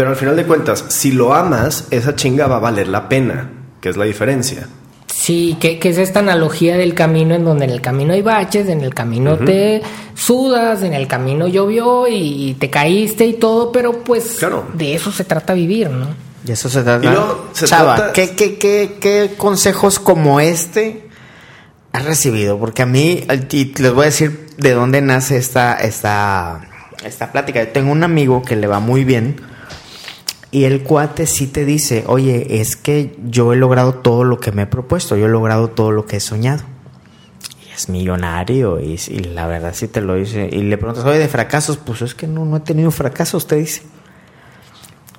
Pero al final de cuentas, si lo amas, esa chinga va a valer la pena, que es la diferencia. Sí, que, que es esta analogía del camino en donde en el camino hay baches, en el camino te sudas, en el camino llovió y te caíste y todo, pero pues Claro. de eso se trata vivir, ¿no? Y eso se trata. Y luego se Chava, trata- ¿qué, qué, qué, qué consejos como este has recibido? Porque a mí, y les voy a decir de dónde nace esta, esta, esta plática. Yo tengo un amigo que le va muy bien y el cuate sí te dice, oye, es que yo he logrado todo lo que me he propuesto, yo he logrado todo lo que he soñado. Y es millonario y, la verdad sí te lo dice. Y le preguntas, oye, de fracasos, pues es que no, no he tenido fracasos, te dice.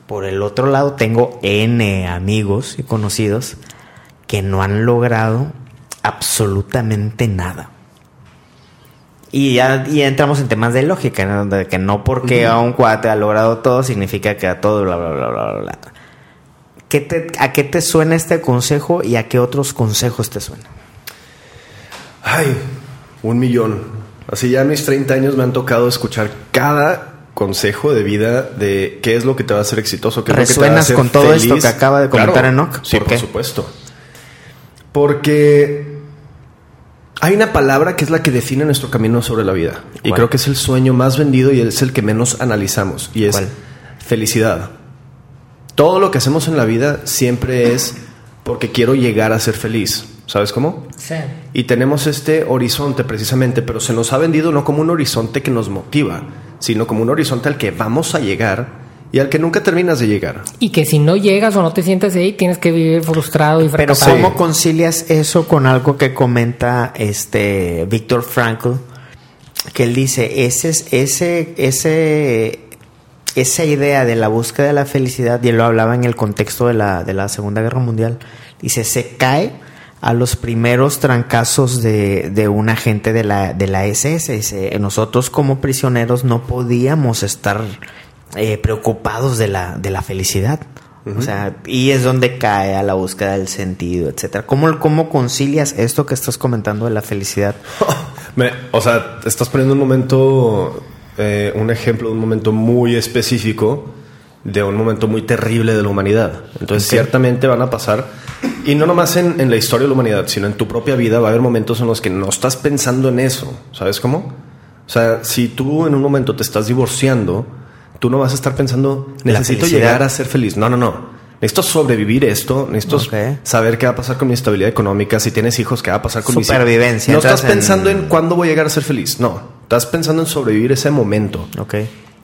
Por el otro lado, tengo N amigos y conocidos que no han logrado absolutamente nada. Y ya y entramos en temas de lógica, ¿no? De que no porque a un cuate ha logrado todo significa que a todo, bla, bla, bla, bla, bla. ¿Qué te- ¿A qué te suena este consejo y a qué otros consejos te suenan? Ay, un millón. Así ya a mis 30 años me han tocado escuchar cada consejo de vida de qué es lo que te va a hacer exitoso, qué es lo que te va a ¿Resuenas hacer con todo esto feliz. que acaba de comentar Claro. Enoch? Sí, ¿Por por, qué? supuesto. Porque hay una palabra que es la que define nuestro camino sobre la vida. Y creo que es el sueño más vendido y es el que menos analizamos. Y es ¿Cuál? felicidad. Todo lo que hacemos en la vida siempre es porque quiero llegar a ser feliz. ¿Sabes cómo? Sí. Y tenemos este horizonte precisamente, pero se nos ha vendido no como un horizonte que nos motiva, sino como un horizonte al que vamos a llegar y al que nunca terminas de llegar. Y que si no llegas o no te sientes ahí, tienes que vivir frustrado y Pero fracasado. ¿cómo concilias eso con algo que comenta este Víctor Frankl? Que él dice, ese, es- ese, ese, esa idea de la búsqueda de la felicidad, y él lo hablaba en el contexto de la, de la Segunda Guerra Mundial, dice, se cae a los primeros trancazos de, de un agente de la, de la SS. Dice, nosotros como prisioneros no podíamos estar eh, preocupados de la, de la felicidad. O sea, y es donde cae a la búsqueda del sentido, etcétera. ¿Cómo, ¿Cómo concilias esto que estás comentando de la felicidad? *laughs* Me- o sea, estás poniendo un momento, eh, un ejemplo de un momento muy específico de un momento muy terrible de la humanidad. Entonces, ciertamente van a pasar, y no nomás en, en la historia de la humanidad, sino en tu propia vida, va a haber momentos en los que no estás pensando en eso. ¿Sabes cómo? O sea, si tú en un momento te estás divorciando, tú no vas a estar pensando, necesito llegar a ser feliz. No, no, no. Necesito sobrevivir esto, necesito saber qué va a pasar con mi estabilidad económica, si tienes hijos, qué va a pasar con hijos. Supervivencia, No estás pensando en- en... cuándo voy a llegar a ser feliz. No, estás pensando en sobrevivir ese momento. Ok.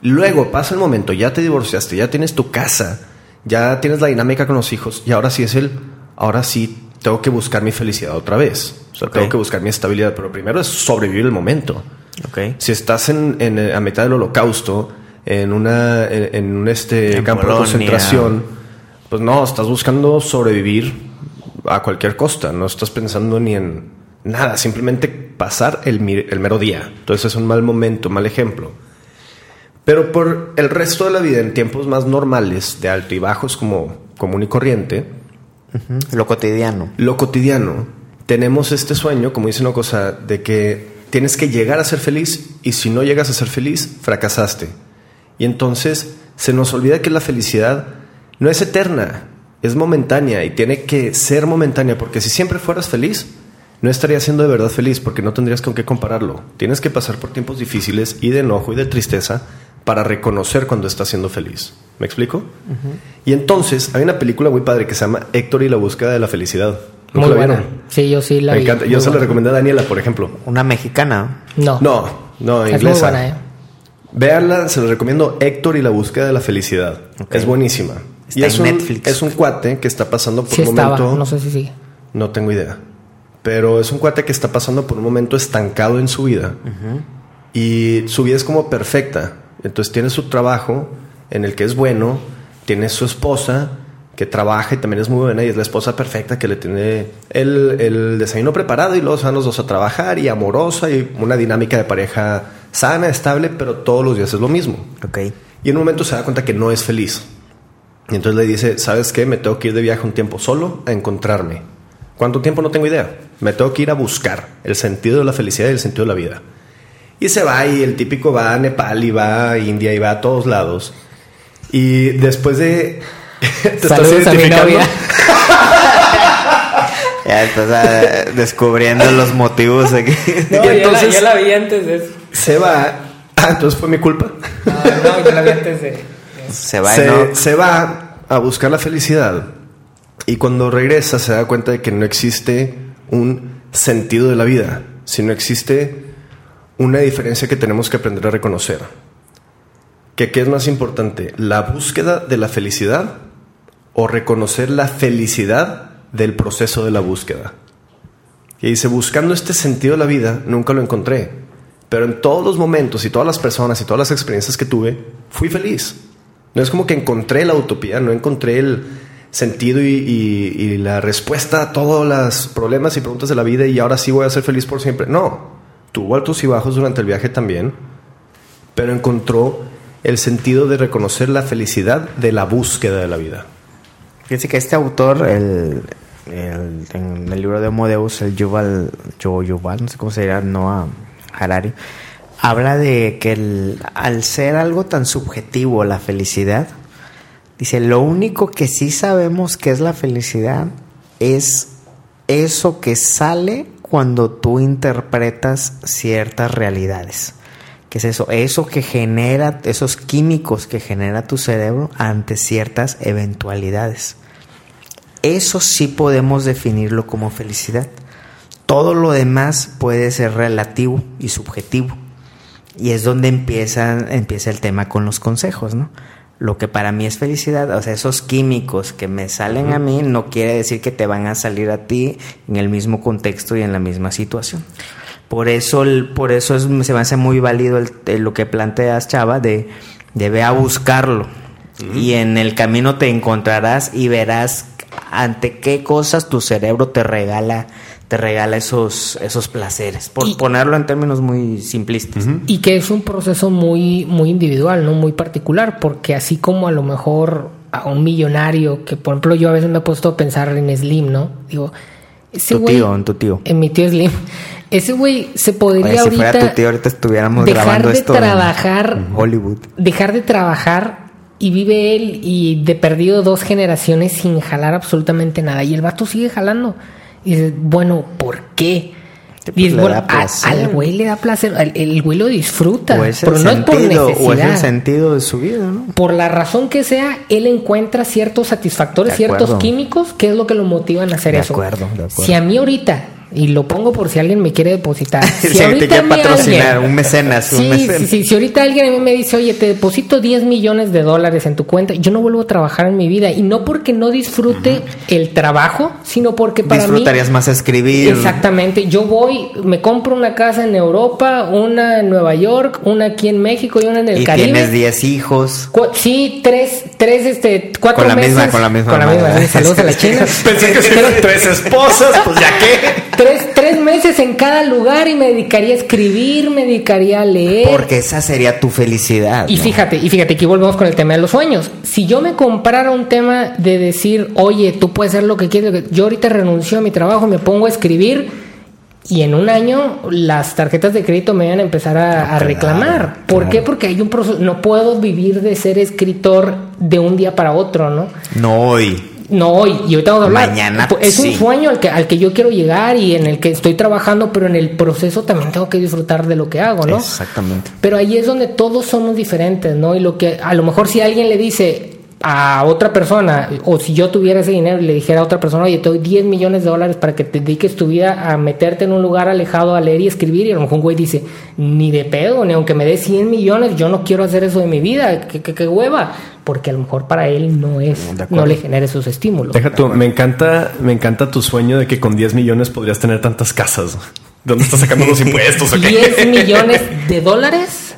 Luego pasa el momento, ya te divorciaste, ya tienes tu casa, ya tienes la dinámica con los hijos y ahora sí es el, ahora sí tengo que buscar mi felicidad otra vez. O sea, tengo que buscar mi estabilidad, pero primero es sobrevivir el momento. Ok. Si estás en, en, eh, a mitad del holocausto, en una en, en un este En campo Polonia. de concentración, pues no, estás buscando sobrevivir a cualquier costa, no estás pensando ni en nada, simplemente pasar el, mero día. Entonces es un mal momento, mal ejemplo. Pero por el resto de la vida, en tiempos más normales, de alto y bajos como común y corriente. Lo cotidiano. lo cotidiano, tenemos este sueño, como dice una cosa, de que tienes que llegar a ser feliz y si no llegas a ser feliz, fracasaste. Y entonces se nos olvida que la felicidad no es eterna, es momentánea y tiene que ser momentánea, porque si siempre fueras feliz, no estarías siendo de verdad feliz porque no tendrías con qué compararlo. Tienes que pasar por tiempos difíciles y de enojo y de tristeza para reconocer cuando estás siendo feliz. ¿Me explico? Y entonces hay una película muy padre que se llama Héctor y la búsqueda de la felicidad. ¿Nunca Muy la buena. Sí, yo sí la Me vi. encanta. Muy Yo se la recomendé a Daniela, por ejemplo. Una mexicana. No. No, no, es inglesa. muy buena, ¿eh? Véanla, se la recomiendo Héctor y la búsqueda de la felicidad. Ok. Es buenísima. Está y es en un, Netflix. es un cuate que está pasando por Sí un estaba, momento. no sé si sigue. No tengo idea. Pero es un cuate que está pasando por un momento estancado en su vida. Y su vida es como perfecta. Entonces tiene su trabajo en el que es bueno, tiene su esposa que trabaja y también es muy buena y es la esposa perfecta que le tiene el, el desayuno preparado y luego se van los dos a trabajar y amorosa y una dinámica de pareja sana, estable, pero todos los días es lo mismo. Ok. Y en un momento se da cuenta que no es feliz. Y entonces le dice, ¿sabes qué? Me tengo que ir de viaje un tiempo solo a encontrarme. ¿Cuánto tiempo? No tengo idea. Me tengo que ir a buscar el sentido de la felicidad y el sentido de la vida. Y se va y el típico va a Nepal y va a India y va a todos lados. Y después de... *laughs* ¿Te Saludos estás a mi identificando? novia. *laughs* Ya estás descubriendo los motivos aquí. *laughs* No, Y ya, entonces- la, ya la vi antes de eso. Se va... Ah, entonces fue mi culpa. No, no, ya la vi antes de. Se va se, no. se va a buscar la felicidad y cuando regresa se da cuenta de que no existe un sentido de la vida, sino existe una diferencia que tenemos que aprender a reconocer. Que qué es más importante, la búsqueda de la felicidad o reconocer la felicidad del proceso de la búsqueda. Y dice, buscando este sentido de la vida, nunca lo encontré. Pero en todos los momentos y todas las personas y todas las experiencias que tuve, fui feliz. No es como que encontré la utopía, no encontré el sentido y, la respuesta a todos los problemas y preguntas de la vida y ahora sí voy a ser feliz por siempre. No, tuvo altos y bajos durante el viaje también, pero encontró el sentido de reconocer la felicidad de la búsqueda de la vida. Fíjense que este autor, el, el- en el libro de Homo el Yuval, Yuval, no sé cómo se dirá, Noah Harari, habla de que al ser algo tan subjetivo la felicidad, dice, lo único que sí sabemos que es la felicidad es eso que sale cuando tú interpretas ciertas realidades. ¿Qué es eso? Eso que genera, esos químicos que genera tu cerebro ante ciertas eventualidades. Eso sí podemos definirlo como felicidad. Todo lo demás puede ser relativo y subjetivo. Y es donde empieza, empieza el tema con los consejos, ¿no? Lo que para mí es felicidad, o sea, esos químicos que me salen a mí no quiere decir que te van a salir a ti en el mismo contexto y en la misma situación. Por eso, el- por eso es- se me hace muy válido el- el- lo que planteas, Chava, de, de ve a buscarlo. Y en el camino te encontrarás y verás ante qué cosas tu cerebro te regala, te regala esos, esos placeres. Por Y- ponerlo en términos muy simplistas. Y que es un proceso muy, muy individual, ¿no? Muy particular, porque así como a lo mejor a un millonario, que por ejemplo yo a veces me he puesto a pensar en Slim, ¿no? Digo, ese Tu güey. tío, en tu tío. En mi tío Slim. *laughs* Ese güey se podría Oye, si ahorita. fuera tu tío, ahorita estuviéramos dejar grabando de esto trabajar. en Hollywood. Dejar de trabajar y vive él y de perdido dos generaciones sin jalar absolutamente nada. Y el vato sigue jalando. Y dices, bueno, ¿por qué? Y bueno, a- al güey le da placer, al- el, güey lo disfruta, O es el pero no es por necesidad. o es el sentido de su vida, ¿no? por la razón que sea, él encuentra ciertos satisfactores, ciertos químicos, que es lo que lo motivan a hacer De eso. acuerdo, de acuerdo. Si a mí ahorita, y lo pongo por si alguien me quiere depositar, *laughs* si, Si ahorita te quiere patrocinar, alguien- un mecenas, un mecenas. sí, sí, si ahorita alguien a mí me dice, oye, te deposito 10 millones de dólares en tu cuenta, yo no vuelvo a trabajar en mi vida. Y no porque no disfrute el trabajo, sino porque para mí... Disfrutarías más escribir. Exactamente. Yo voy, me compro una casa en Europa, una en Nueva York, una aquí en México y una en el Y Caribe. tienes 10 hijos. Cu- sí, tres, tres, este, cuatro Con la meses. misma- con la misma Con la misma. madre. Saludos a la China. *laughs* Pensé que si eran tres esposas, pues ya qué. tres, tres meses en cada lugar y me dedicaría a escribir, me dedicaría a leer. Porque esa sería tu felicidad. Y ¿no? fíjate, y fíjate, aquí volvemos con el tema de los sueños. Si yo me comprara un tema de decir, oye, tú puedes hacer lo que quieres, yo ahorita renuncio a mi trabajo, me pongo a escribir y en un año las tarjetas de crédito me van a empezar a, a reclamar. ¿Por qué? Porque hay un proceso, no puedo vivir de ser escritor de un día para otro, ¿no? No hoy. No hoy, y ahorita vamos a hablar. Mañana, Es sí. un sueño al que, al que yo quiero llegar y en el que estoy trabajando, pero en el proceso también tengo que disfrutar de lo que hago, ¿no? Exactamente. Pero ahí es donde todos somos diferentes, ¿no? Y lo que a lo mejor si alguien le dice a otra persona, o si yo tuviera ese dinero y le dijera a otra persona, oye, te doy 10 millones de dólares para que te dediques tu vida a meterte en un lugar alejado a leer y escribir, y a lo mejor un güey dice, ni de pedo, ni aunque me dé 100 millones, yo no quiero hacer eso de mi vida, qué, qué- qué hueva, porque a lo mejor para él no es, no le genera esos estímulos. Deja tú, me encanta, me encanta tu sueño de que con 10 millones podrías tener tantas casas. ¿De dónde estás sacando los *laughs* impuestos? o qué? 10 millones de dólares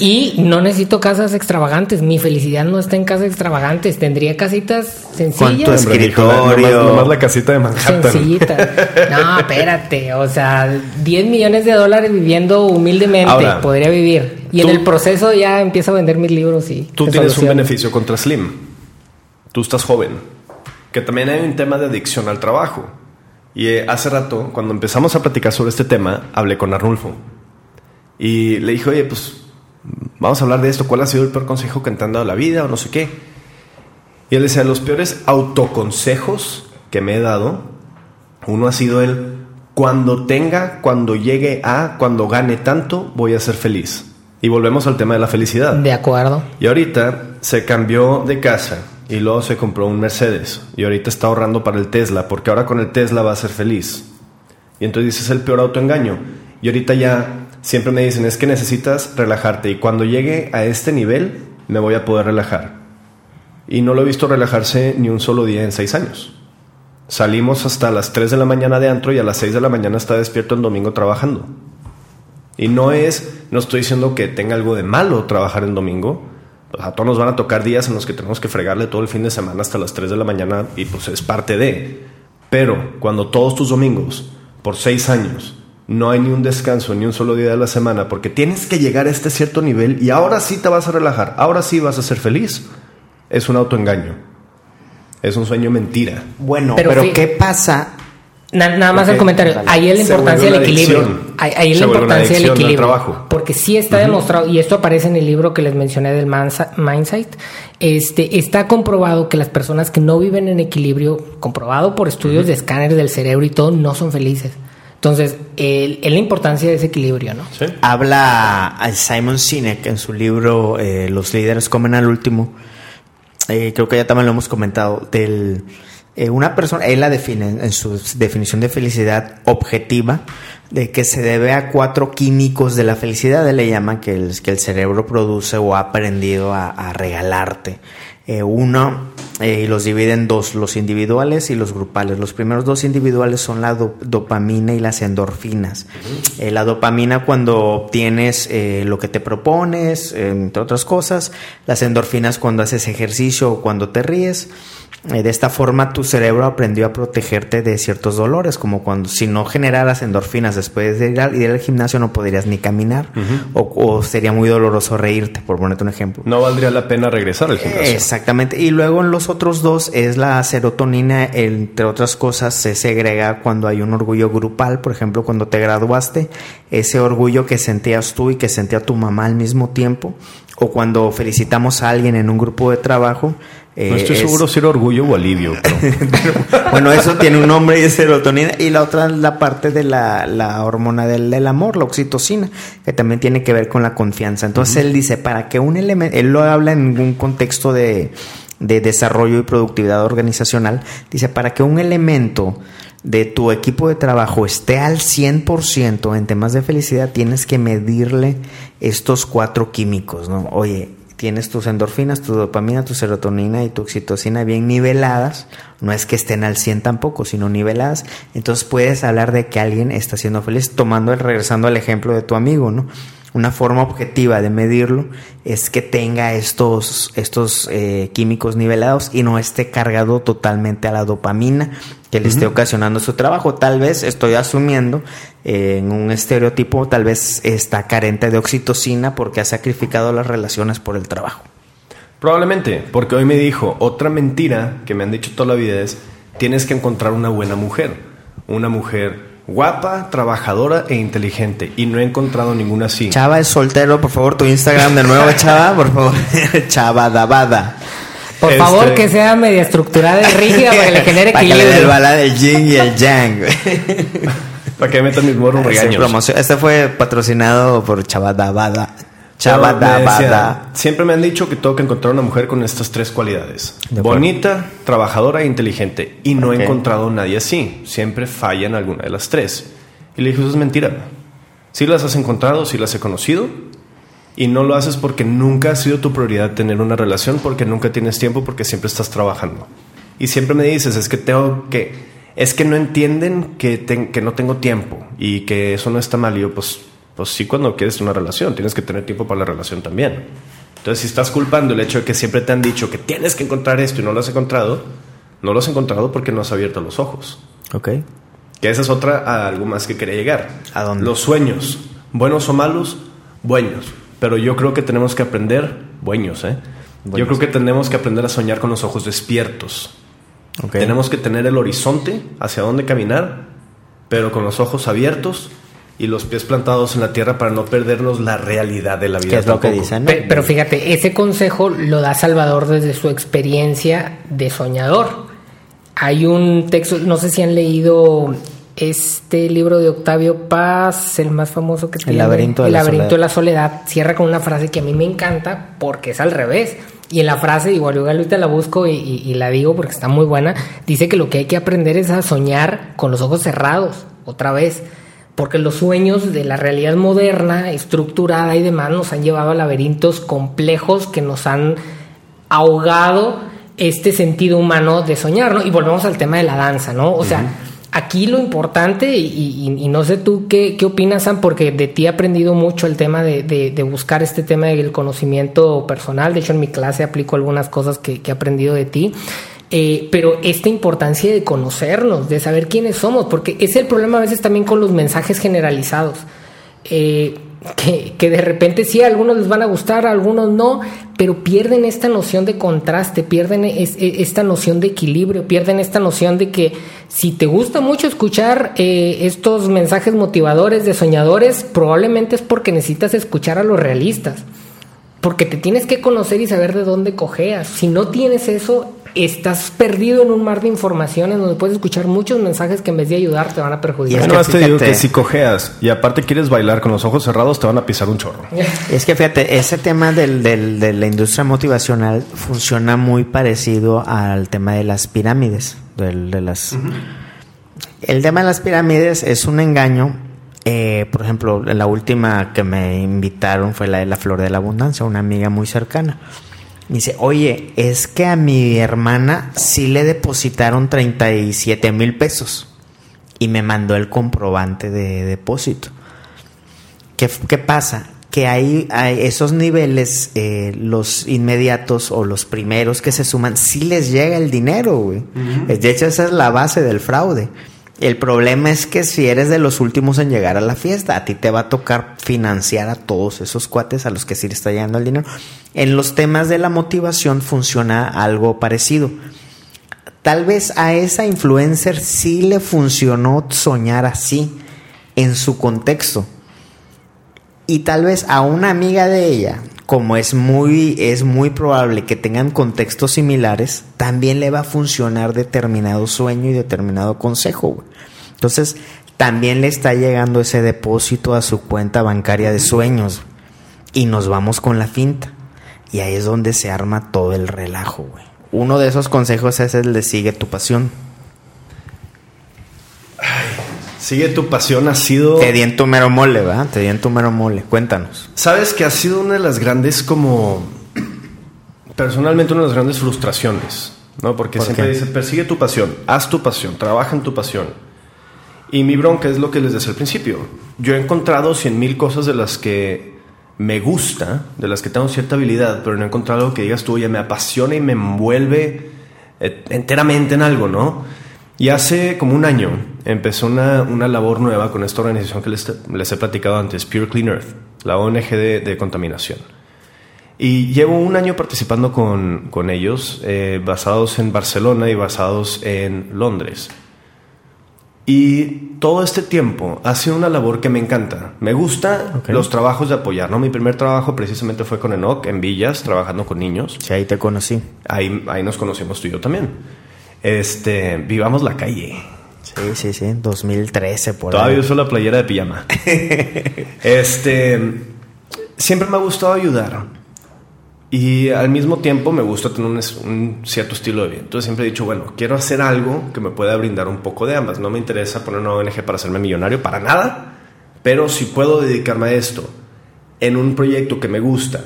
Y no necesito casas extravagantes. Mi felicidad no está en casas extravagantes. Tendría casitas sencillas. tu escritorio? Nomás, nomás la casita de Manhattan. Sencillitas. No, *laughs* espérate. O sea, 10 millones de dólares viviendo humildemente. Ahora, podría vivir. Y tú- en el proceso ya empiezo a vender mis libros y. Tú tienes un beneficio contra Slim. Tú estás joven. Que también hay un tema de adicción al trabajo. Y eh, hace rato, cuando empezamos a platicar sobre este tema, hablé con Arnulfo. Y le dije, oye, pues vamos a hablar de esto. ¿Cuál ha sido el peor consejo que te han dado la vida o no sé qué? Y él decía, los peores autoconsejos que me he dado, uno ha sido el, cuando tenga, cuando llegue a, cuando gane tanto, voy a ser feliz. Y volvemos al tema de la felicidad. De acuerdo. Y ahorita se cambió de casa y luego se compró un Mercedes. Y ahorita está ahorrando para el Tesla, porque ahora con el Tesla va a ser feliz. Y entonces dices el peor autoengaño. Y ahorita ya siempre me dicen, es que necesitas relajarte. Y cuando llegue a este nivel, me voy a poder relajar. Y no lo he visto relajarse ni un solo día en seis años. Salimos hasta las 3 de la mañana de antro y a las 6 de la mañana está despierto el domingo trabajando. Y no es, no estoy diciendo que tenga algo de malo trabajar en domingo. Pues a todos nos van a tocar días en los que tenemos que fregarle todo el fin de semana hasta las 3 de la mañana y pues es parte de. Pero cuando todos tus domingos, por seis años, no hay ni un descanso, ni un solo día de la semana, porque tienes que llegar a este cierto nivel y ahora sí te vas a relajar, ahora sí vas a ser feliz, es un autoengaño. Es un sueño mentira. Bueno, Pero ¿qué pasa? Na- nada más el comentario. Ahí es la importancia del equilibrio. adicción. Ahí, ahí es la importancia del equilibrio. trabajo. Porque sí está demostrado, y esto aparece en el libro que les mencioné del Mindsight, este, está comprobado que las personas que no viven en equilibrio, comprobado por estudios de escáner del cerebro y todo, no son felices. Entonces, el- es la importancia de ese equilibrio, ¿no? ¿Sí? Habla Simon Sinek en su libro eh, Los líderes comen al último. Eh, creo que ya también lo hemos comentado. Del, eh, una persona, él la define en su definición de felicidad objetiva, de que se debe a cuatro químicos de la felicidad. Él le llama que el, que el cerebro produce o ha aprendido a, a regalarte. Eh, uno, eh, y los divide en dos, los individuales y los grupales. Los primeros dos individuales son la do- dopamina y las endorfinas. Eh, la dopamina cuando obtienes eh, lo que te propones, entre otras cosas. Las endorfinas cuando haces ejercicio o cuando te ríes. Eh, de esta forma tu cerebro aprendió a protegerte de ciertos dolores, como cuando si no generaras endorfinas después de ir al, ir al gimnasio no podrías ni caminar o, o sería muy doloroso reírte, por ponerte un ejemplo. No valdría la pena regresar al gimnasio. Exactamente. Y luego en los otros dos es la serotonina, entre otras cosas, se segrega cuando hay un orgullo grupal, por ejemplo, cuando te graduaste, ese orgullo que sentías tú y que sentía tu mamá al mismo tiempo, o cuando felicitamos a alguien en un grupo de trabajo. Eh, No estoy es- seguro si era orgullo o alivio. *laughs* pero- bueno, eso tiene un nombre y es serotonina. Y la otra es la parte de la, la hormona del, del amor, la oxitocina, que también tiene que ver con la confianza. Entonces él dice, para que un elemento, él lo habla en un contexto de, de desarrollo y productividad organizacional, dice, para que un elemento de tu equipo de trabajo esté al 100% en temas de felicidad, tienes que medirle estos cuatro químicos, ¿no? Oye, tienes tus endorfinas, tu dopamina, tu serotonina y tu oxitocina bien niveladas, no es que estén al 100 tampoco, sino niveladas, entonces puedes hablar de que alguien está siendo feliz, tomando, regresando al ejemplo de tu amigo, ¿no? Una forma objetiva de medirlo es que tenga estos, estos eh, químicos nivelados y no esté cargado totalmente a la dopamina que le esté ocasionando su trabajo. Tal vez estoy asumiendo eh, en un estereotipo, tal vez está carente de oxitocina porque ha sacrificado las relaciones por el trabajo. Probablemente, porque hoy me dijo otra mentira que me han dicho toda la vida es tienes que encontrar una buena mujer, una mujer guapa, trabajadora e inteligente y no he encontrado ninguna así. Chava es soltero, por favor, tu Instagram de nuevo, Chava, por favor. *laughs* Chava Dabada. Por Este- favor, que sea media estructurada y rígida para que le genere *laughs* Para que le dé el equilibrio. bala del yin y el yang. güey. *laughs* Para que metan mis morros regaños. Este fue patrocinado por Chava Dabada. Me decía, siempre me han dicho que tengo que encontrar una mujer con estas tres cualidades. Bonita, trabajadora e inteligente. Y no he encontrado nadie así. Siempre falla en alguna de las tres. Y le dije, eso es mentira. Sí las has encontrado, sí las he conocido. Y no lo haces porque nunca ha sido tu prioridad tener una relación, porque nunca tienes tiempo, porque siempre estás trabajando. Y siempre me dices, es que tengo que... Es que no entienden que, que no tengo tiempo y que eso no está mal. Y yo, pues, Pues sí, cuando quieres una relación, tienes que tener tiempo para la relación también. Entonces, si estás culpando el hecho de que siempre te han dicho que tienes que encontrar esto y no lo has encontrado, no lo has encontrado porque no has abierto los ojos. Ok. Que esa es otra a algo más que quería llegar. ¿A dónde? Los sueños, buenos o malos, buenos. Pero yo creo que tenemos que aprender, buenos, ¿eh? Yo creo que tenemos que aprender a soñar con los ojos despiertos. Ok. Tenemos que tener el horizonte hacia dónde caminar, pero con los ojos abiertos y los pies plantados en la tierra para no perdernos la realidad de la vida. ¿Qué es lo que dicen? Pe- Pero, fíjate, ese consejo lo da Salvador desde su experiencia de soñador. Hay un texto, no sé si han leído este libro de Octavio Paz, el más famoso que tiene. laberinto de El la laberinto soledad. de la soledad. Cierra con una frase que a mí me encanta porque es al revés. Y en la frase, igual yo ahorita la busco y, y- y la digo porque está muy buena, dice que lo que hay que aprender es a soñar con los ojos cerrados, otra vez. Porque los sueños de la realidad moderna, estructurada y demás, nos han llevado a laberintos complejos que nos han ahogado este sentido humano de soñar, ¿no? Y volvemos al tema de la danza, ¿no? O sea, aquí lo importante, y, y- y no sé tú qué, qué opinas, Sam, porque de ti he aprendido mucho el tema de, de- de buscar este tema del conocimiento personal. De hecho, en mi clase aplico algunas cosas que, que he aprendido de ti. Eh, pero esta importancia de conocernos, de saber quiénes somos, porque es el problema a veces también con los mensajes generalizados. Eh, que, de repente sí, a algunos les van a gustar, a algunos no, pero pierden esta noción de contraste, pierden e- esta noción de equilibrio, pierden esta noción de que si te gusta mucho escuchar eh, estos mensajes motivadores de soñadores, probablemente es porque necesitas escuchar a los realistas. Porque te tienes que conocer y saber de dónde cojeas. Si no tienes eso, estás perdido en un mar de informaciones donde puedes escuchar muchos mensajes que en vez de ayudar te van a Y perjudicar. es Yo que nomás te digo fíjate- que si cojeas y aparte quieres bailar con los ojos cerrados, te van a pisar un chorro. *laughs* Es que fíjate, ese tema del, del- de la industria motivacional funciona muy parecido al tema de las pirámides. del- de las... El tema de las pirámides es un engaño. eh, por ejemplo, la última que me invitaron fue la de la Flor de la Abundancia, una amiga muy cercana. Me dice, oye, es que a mi hermana sí le depositaron 37 mil pesos. Y me mandó el comprobante de depósito. ¿Qué, qué pasa? Que hay, hay esos niveles, eh, los inmediatos o los primeros que se suman, sí les llega el dinero, güey. De hecho, esa es la base del fraude. El problema es que si eres de los últimos en llegar a la fiesta, a ti te va a tocar financiar a todos esos cuates a los que sí le está llegando el dinero. En los temas de la motivación funciona algo parecido. Tal vez a esa influencer sí le funcionó soñar así en su contexto. Y tal vez a una amiga de ella, como es muy, es muy probable que tengan contextos similares, también le va a funcionar determinado sueño y determinado consejo. Entonces, también le está llegando ese depósito a su cuenta bancaria de sueños. Y nos vamos con la finta. Y ahí es donde se arma todo el relajo, güey. Uno de esos consejos es el de sigue tu pasión. Sigue tu pasión, ha sido... Te di en tu mero mole, ¿verdad? Te di en tu mero mole. Cuéntanos. Sabes que ha sido una de las grandes como... Personalmente una de las grandes frustraciones, ¿no? Porque ¿Por siempre qué? dice, persigue tu pasión, haz tu pasión, trabaja en tu pasión. Y mi bronca es lo que les decía al principio. Yo he encontrado cien mil cosas de las que me gusta, de las que tengo cierta habilidad, pero no he encontrado algo que digas tú, oye, me apasiona y me envuelve eh, enteramente en algo, ¿no? Y hace como un año empezó una, una labor nueva con esta organización que les, les he platicado antes, Pure Clean Earth, la ONG de, de contaminación. Y llevo un año participando con, con ellos, eh, basados en Barcelona y basados en Londres. Y todo este tiempo ha sido una labor que me encanta. Me gusta Ok. los trabajos de apoyar, ¿no? Mi primer trabajo precisamente fue con Enoch en Villas, trabajando con niños. Si ahí te conocí. Ahí, ahí nos conocimos tú y yo también. Este, vivamos la calle. Sí, sí, sí. 2013 por Todavía ahí. uso la playera de pijama. *laughs* este, siempre me ha gustado ayudar. Y al mismo tiempo me gusta tener un, un cierto estilo de vida. Entonces siempre he dicho, bueno, quiero hacer algo que me pueda brindar un poco de ambas. No me interesa poner una ONG para hacerme millonario, para nada. Pero si puedo dedicarme a esto en un proyecto que me gusta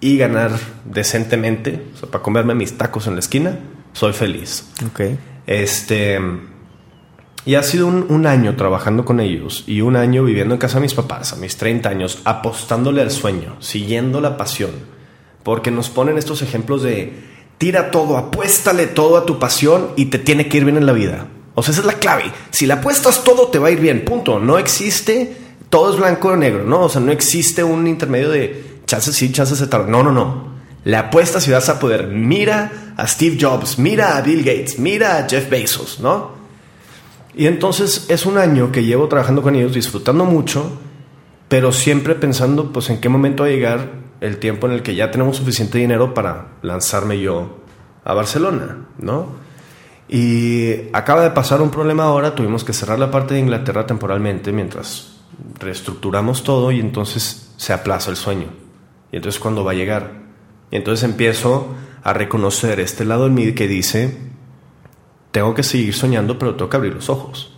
y ganar decentemente, o sea, para comerme mis tacos en la esquina, soy feliz. Ok. Este. Y ha sido un, un, año trabajando con ellos y un año viviendo en casa de mis papás, a mis 30 años, apostándole al sueño, siguiendo la pasión. Porque nos ponen estos ejemplos de tira todo, apuéstale todo a tu pasión y te tiene que ir bien en la vida. O sea, esa es la clave. Si le apuestas todo, te va a ir bien. Punto. No existe todo es blanco o negro, ¿no? O sea, no existe un intermedio de chances sí, chances se tardan. No, no, no. Le apuestas y vas a poder. Mira a Steve Jobs, mira a Bill Gates, mira a Jeff Bezos, ¿no? Y entonces es un año que llevo trabajando con ellos, disfrutando mucho, pero siempre pensando, pues, en qué momento va a llegar el tiempo en el que ya tenemos suficiente dinero para lanzarme yo a Barcelona, ¿no? Y acaba de pasar un problema ahora, tuvimos que cerrar la parte de Inglaterra temporalmente mientras reestructuramos todo y entonces se aplaza el sueño. Y entonces cuando va a llegar. Y entonces empiezo a reconocer este lado en mí que dice, tengo que seguir soñando, pero tengo que abrir los ojos.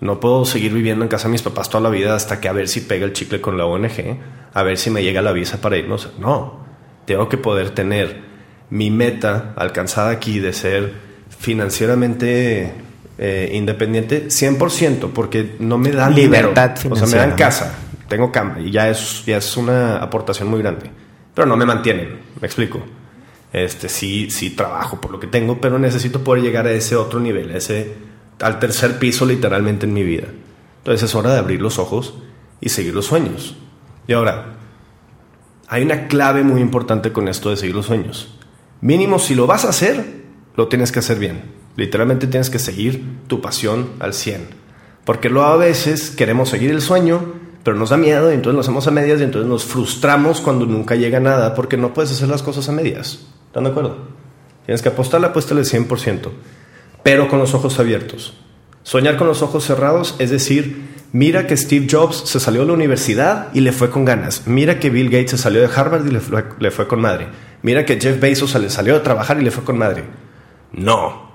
No puedo seguir viviendo en casa de mis papás toda la vida hasta que a ver si pega el chicle con la ONG, a ver si me llega la visa para irnos. No, tengo que poder tener mi meta alcanzada aquí de ser financieramente eh, independiente 100%, porque no me dan libertad O sea, me dan casa, tengo cama y ya es, ya es una aportación muy grande. Pero no me mantienen, me explico. Este, sí, sí trabajo por lo que tengo, pero necesito poder llegar a ese otro nivel, ese, al tercer piso literalmente en mi vida. Entonces es hora de abrir los ojos y seguir los sueños. Y ahora, hay una clave muy importante con esto de seguir los sueños. Mínimo, si lo vas a hacer, lo tienes que hacer bien. Literalmente tienes que seguir tu pasión al 100. Porque luego a veces queremos seguir el sueño, pero nos da miedo y entonces lo hacemos a medias y entonces nos frustramos cuando nunca llega nada porque no puedes hacer las cosas a medias. ¿Están de acuerdo? Tienes que apostarle, apuéstale 100%, pero con los ojos abiertos. Soñar con los ojos cerrados es decir, mira que Steve Jobs se salió de la universidad y le fue con ganas. Mira que Bill Gates se salió de Harvard y le fue, le fue con madre. Mira que Jeff Bezos se le salió de trabajar y le fue con madre. No,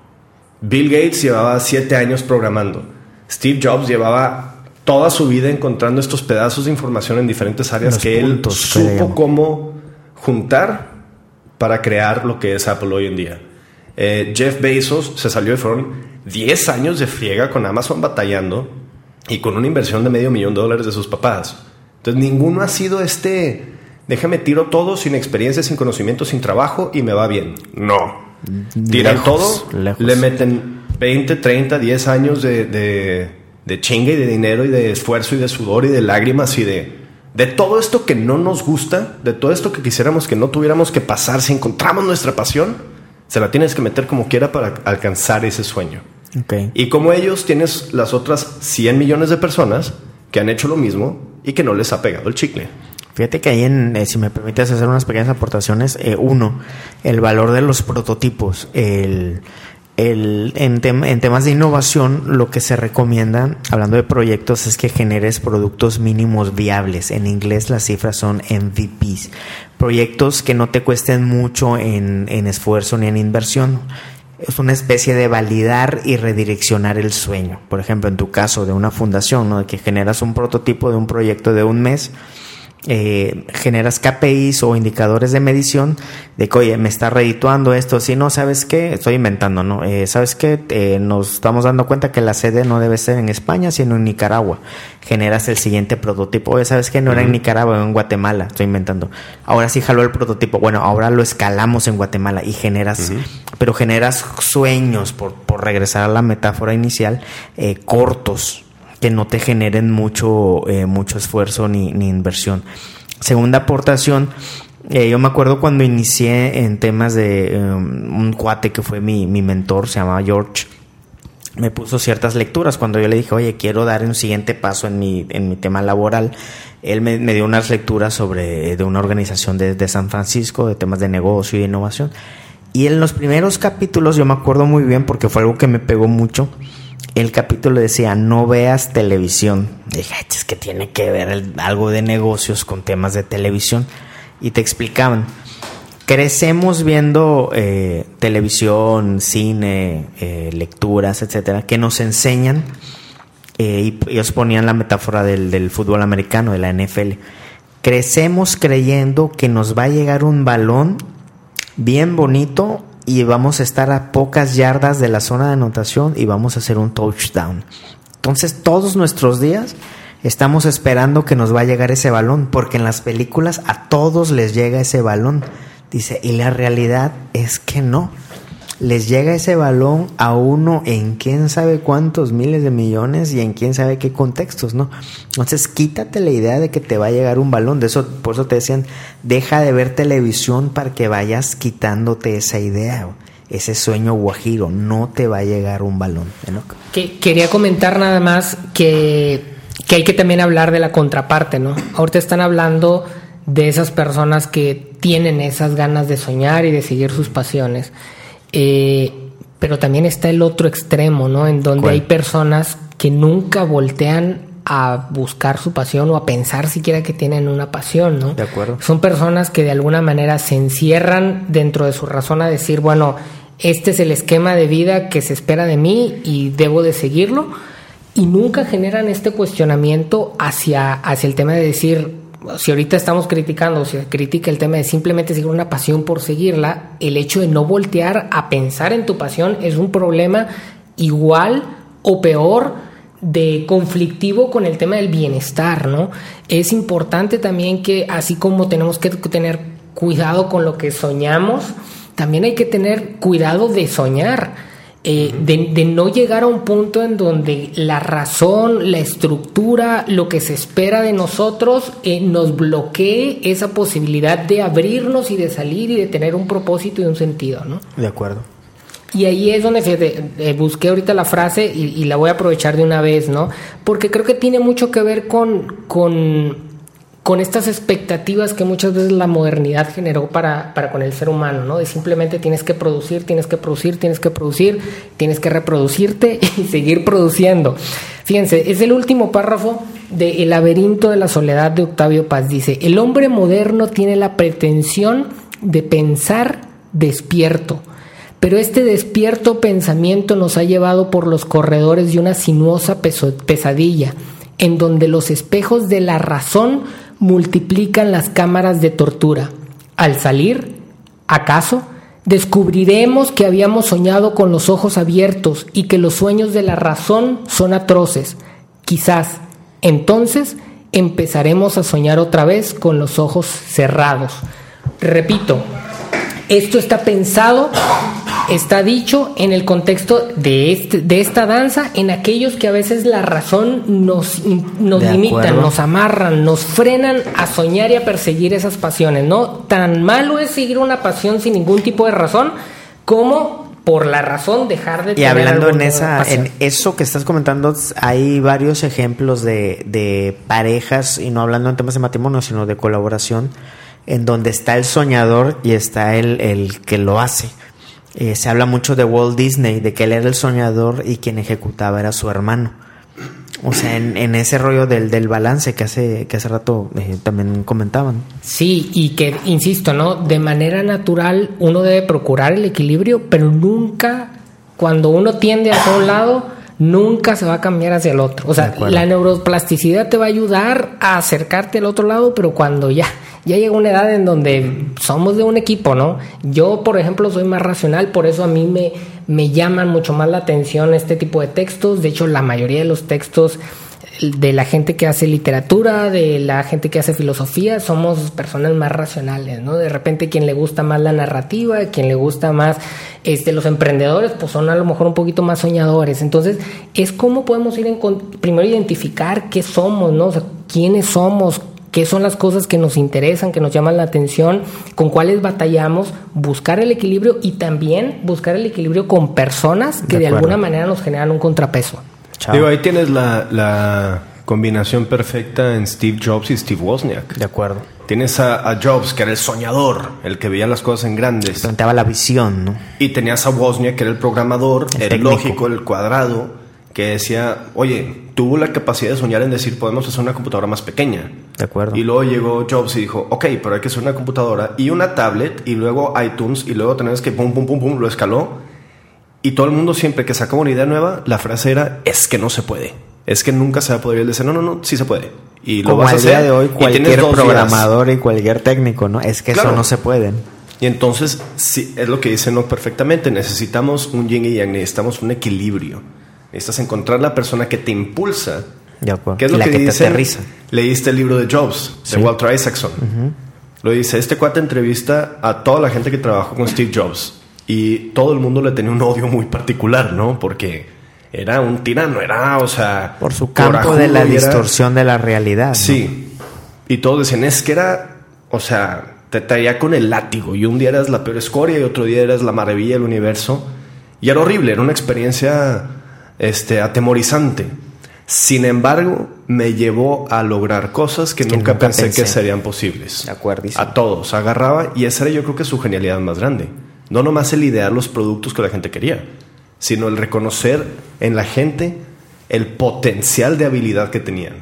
Bill Gates llevaba siete años programando. Steve Jobs llevaba toda su vida encontrando estos pedazos de información en diferentes áreas que él supo cómo juntar para crear lo que es Apple hoy en día. Eh, Jeff Bezos se salió de fueron 10 años de friega con Amazon batallando y con una inversión de medio millón de dólares de sus papás. Entonces ninguno ha sido este, déjame tiro todo sin experiencia, sin conocimiento, sin trabajo y me va bien. No. Tiran todo, le meten 20, 30, 10 años de, de, de chinga y de dinero y de esfuerzo y de sudor y de lágrimas y de, de todo esto que no nos gusta, de todo esto que quisiéramos que no tuviéramos que pasar si encontramos nuestra pasión, se la tienes que meter como quiera para alcanzar ese sueño. Y como ellos, tienes las otras 100 millones de personas que han hecho lo mismo y que no les ha pegado el chicle. Fíjate que ahí, en, eh, si me permites hacer unas pequeñas aportaciones, eh, uno, el valor de los prototipos. El, el, en, en, temas de innovación, lo que se recomienda, hablando de proyectos, es que generes productos mínimos viables. En inglés las cifras son MVPs. Proyectos que no te cuesten mucho en, en esfuerzo ni en inversión. Es una especie de validar y redireccionar el sueño. Por ejemplo, en tu caso de una fundación, ¿no? que generas un prototipo de un proyecto de un mes eh, generas KPIs o indicadores de medición de que, oye, me está redituando esto, si no, ¿sabes qué? Estoy inventando, ¿no? Eh, ¿Sabes qué? Eh, nos estamos dando cuenta que la sede no debe ser en España, sino en Nicaragua. Generas el siguiente prototipo. Oye, ¿sabes qué? No era en Nicaragua, en Guatemala. Estoy inventando. Ahora sí jaló el prototipo. Bueno, ahora lo escalamos en Guatemala y generas, pero generas sueños, por, por regresar a la metáfora inicial, eh, cortos que no te generen mucho, eh, mucho esfuerzo ni, inversión. Segunda aportación, eh, yo me acuerdo cuando inicié en temas de um, un cuate que fue mi, mentor, se llamaba George, me puso ciertas lecturas. Cuando yo le dije, oye, quiero dar un siguiente paso en mi, en mi tema laboral, él me, dio unas lecturas sobre de una organización de, de, San Francisco, de temas de negocio y innovación. Y en los primeros capítulos yo me acuerdo muy bien porque fue algo que me pegó mucho el capítulo decía, no veas televisión. Dije, es que tiene que ver algo de negocios con temas de televisión. Y te explicaban, crecemos viendo eh, televisión, cine, eh, lecturas, etcétera, que nos enseñan, eh, y ellos ponían la metáfora del, del fútbol americano, de la NFL. Crecemos creyendo que nos va a llegar un balón bien bonito y vamos a estar a pocas yardas de la zona de anotación y vamos a hacer un touchdown. Entonces todos nuestros días estamos esperando que nos va a llegar ese balón, porque en las películas a todos les llega ese balón. Dice, y la realidad es que no les llega ese balón a uno en quién sabe cuántos miles de millones y en quién sabe qué contextos, ¿no? Entonces quítate la idea de que te va a llegar un balón, de eso, por eso te decían, deja de ver televisión para que vayas quitándote esa idea, ese sueño guajiro, no te va a llegar un balón. ¿no? Que, quería comentar nada más que, que hay que también hablar de la contraparte, ¿no? Ahorita están hablando de esas personas que tienen esas ganas de soñar y de seguir sus pasiones. Eh, pero también está el otro extremo, ¿no? En donde hay personas que nunca voltean a buscar su pasión o a pensar siquiera que tienen una pasión, ¿no? De acuerdo. Son personas que de alguna manera se encierran dentro de su razón a decir, bueno, este es el esquema de vida que se espera de mí y debo de seguirlo. Y nunca generan este cuestionamiento hacia, hacia el tema de decir, si ahorita estamos criticando, si se critica el tema de simplemente seguir una pasión por seguirla, el hecho de no voltear a pensar en tu pasión es un problema igual o peor de conflictivo con el tema del bienestar, ¿no? Es importante también que así como tenemos que tener cuidado con lo que soñamos, también hay que tener cuidado de soñar eh, de, no llegar a un punto en donde la razón, la estructura, lo que se espera de nosotros eh, nos bloquee esa posibilidad de abrirnos y de salir y de tener un propósito y un sentido, ¿no? De acuerdo. Y ahí es donde fíjate, eh, busqué ahorita la frase y, y, la voy a aprovechar de una vez, ¿no? Porque creo que tiene mucho que ver con, con con estas expectativas que muchas veces la modernidad generó para, para, con el ser humano, ¿no? De simplemente tienes que producir, tienes que producir, tienes que producir, tienes que reproducirte *laughs* y seguir produciendo. Fíjense, es el último párrafo de El laberinto de la soledad de Octavio Paz. Dice, el hombre moderno tiene la pretensión de pensar despierto. Pero este despierto pensamiento nos ha llevado por los corredores de una sinuosa pesadilla, en donde los espejos de la razón multiplican las cámaras de tortura. Al salir, ¿acaso? Descubriremos que habíamos soñado con los ojos abiertos y que los sueños de la razón son atroces. Quizás entonces empezaremos a soñar otra vez con los ojos cerrados. Repito, esto está pensado está dicho en el contexto de, este, de esta danza, en aquellos que a veces la razón nos, nos limitan, nos amarran, nos frenan a soñar y a perseguir esas pasiones, ¿no? Tan malo es seguir una pasión sin ningún tipo de razón como por la razón dejar de y hablando en esa en eso que estás comentando hay varios ejemplos de, de parejas y no hablando en temas de matrimonio sino de colaboración en donde está el soñador y está el, el que lo hace eh, se habla mucho de Walt Disney, de que él era el soñador y quien ejecutaba era su hermano. O sea, en, ese rollo del, del, balance que hace, que hace rato eh, también comentaban. Sí, y que, insisto, ¿no? De manera natural uno debe procurar el equilibrio, pero nunca, cuando uno tiende hacia un lado, nunca se va a cambiar hacia el otro. O sea, la neuroplasticidad te va a ayudar a acercarte al otro lado, pero cuando ya ya llega una edad en donde somos de un equipo, ¿no? Yo, por ejemplo, soy más racional, por eso a mí me, me llaman mucho más la atención este tipo de textos. De hecho, la mayoría de los textos de la gente que hace literatura, de la gente que hace filosofía, somos personas más racionales, ¿no? De repente quien le gusta más la narrativa, quien le gusta más este, los emprendedores, pues son a lo mejor un poquito más soñadores. Entonces, es cómo podemos ir en, primero identificar qué somos, ¿no? O sea, quiénes somos, qué son las cosas que nos interesan, que nos llaman la atención, con cuáles batallamos, buscar el equilibrio y también buscar el equilibrio con personas que de, alguna manera nos generan un contrapeso. Digo, ahí tienes la, combinación perfecta en Steve Jobs y Steve Wozniak. De acuerdo. Tienes a, Jobs, que era el soñador, el que veía las cosas en grandes. Planteaba la visión, ¿no? Y tenías a Wozniak, que era el programador, el, lógico, el cuadrado que decía, oye, tuvo la capacidad de soñar en decir, podemos hacer una computadora más pequeña. De acuerdo. Y luego llegó Jobs y dijo, ok, pero hay que hacer una computadora y una tablet y luego iTunes y luego tenés que pum, pum, pum, pum, lo escaló. Y todo el mundo siempre que sacaba una idea nueva, la frase era, es que no se puede. Es que nunca se va a poder. Y él decía, no, no, no, sí se puede. Y lo Como vas a hacer, día de hoy, cualquier programador y cualquier técnico, ¿no? Es que eso no se puede. Y entonces, sí, es lo que dice no perfectamente. Necesitamos un yin y yang, necesitamos un equilibrio. Necesitas encontrar la persona que te impulsa. De acuerdo. ¿Qué es lo La que, que te dicen? aterriza. Leíste el libro de Jobs, de Walter Isaacson. Lo dice, este cuate entrevista a toda la gente que trabajó con Steve Jobs. Y todo el mundo le tenía un odio muy particular, ¿no? Porque era un tirano, era, o sea... Por su campo de la era- distorsión de la realidad. ¿no? Sí. Y todos decían, es que era, o sea, te traía con el látigo. Y un día eras la peor escoria y otro día eras la maravilla del universo. Y era horrible, era una experiencia este, atemorizante. Sin embargo, me llevó a lograr cosas que, Que nunca, nunca pensé, pensé. que serían posibles. De acuerdísimo. A todos, agarraba y esa era yo creo que su genialidad más grande. No nomás el idear los productos que la gente quería, sino el reconocer en la gente el potencial de habilidad que tenían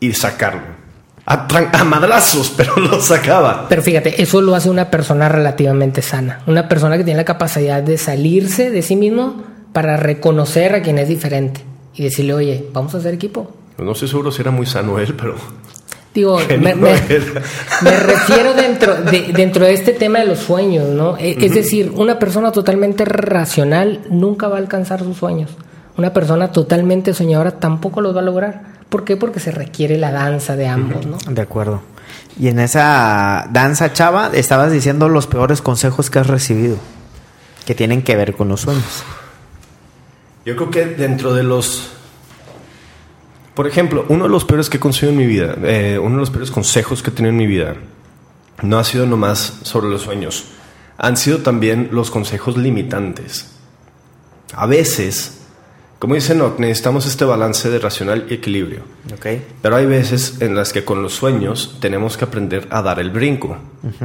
y sacarlo. A, madrazos, *laughs* pero lo sacaba. Pero fíjate, eso lo hace una persona relativamente sana. Una persona que tiene la capacidad de salirse de sí mismo para reconocer a quien es diferente y decirle, oye, vamos a hacer equipo. No estoy seguro si era muy sano él, pero Digo, me, *laughs* me refiero dentro de, dentro de este tema de los sueños, ¿no? E- Es decir, una persona totalmente racional nunca va a alcanzar sus sueños. Una persona totalmente soñadora tampoco los va a lograr. ¿Por qué? Porque se requiere la danza de ambos, ¿no? De acuerdo. Y en esa danza, chava, estabas diciendo los peores consejos que has recibido, que tienen que ver con los sueños. yo creo que dentro de los... Por ejemplo, uno de los peores que he conseguido en mi vida, eh, uno de los peores consejos que he tenido en mi vida, no ha sido nomás sobre los sueños, han sido también los consejos limitantes. A veces, como dice Nock, necesitamos este balance de racional y equilibrio. Ok. Pero hay veces en las que con los sueños tenemos que aprender a dar el brinco.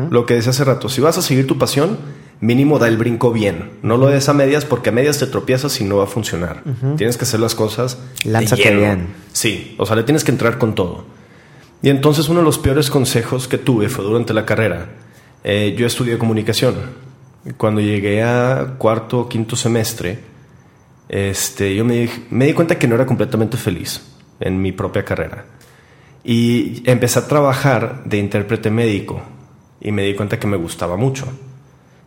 Lo que decía hace rato, si vas a seguir tu pasión, mínimo da el brinco bien. No lo des a medias porque a medias te tropiezas y no va a funcionar. Tienes que hacer las cosas Lánzate bien. Sí, o sea, le tienes que entrar con todo. Y entonces uno de los peores consejos que tuve fue durante la carrera. Eh, yo estudié comunicación. Cuando llegué a cuarto o quinto semestre, este, yo me, di- me di cuenta que no era completamente feliz en mi propia carrera. Y empecé a trabajar de intérprete médico y me di cuenta que me gustaba mucho.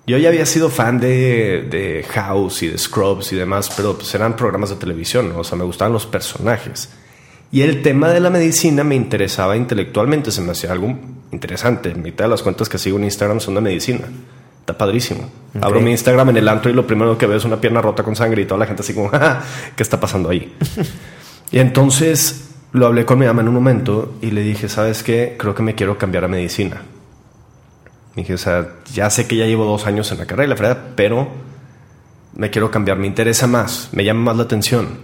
Yo ya había sido fan de, de House y de Scrubs y demás, pero pues eran programas de televisión, ¿no? o sea, me gustaban los personajes. Y el tema de la medicina me interesaba intelectualmente, se me hacía algo interesante. Mitad de las cuentas que sigo en Instagram son de medicina. Está padrísimo. Abro mi Instagram en el antro y lo primero que veo es una pierna rota con sangre y toda la gente así como, *laughs* "Ja, ¿qué está pasando ahí? *laughs* y entonces lo hablé con mi mamá en un momento y le dije, ¿sabes qué? Creo que me quiero cambiar a medicina. Dije, o sea, ya sé que ya llevo dos años en la carrera, y la verdad, pero me quiero cambiar, me interesa más, me llama más la atención.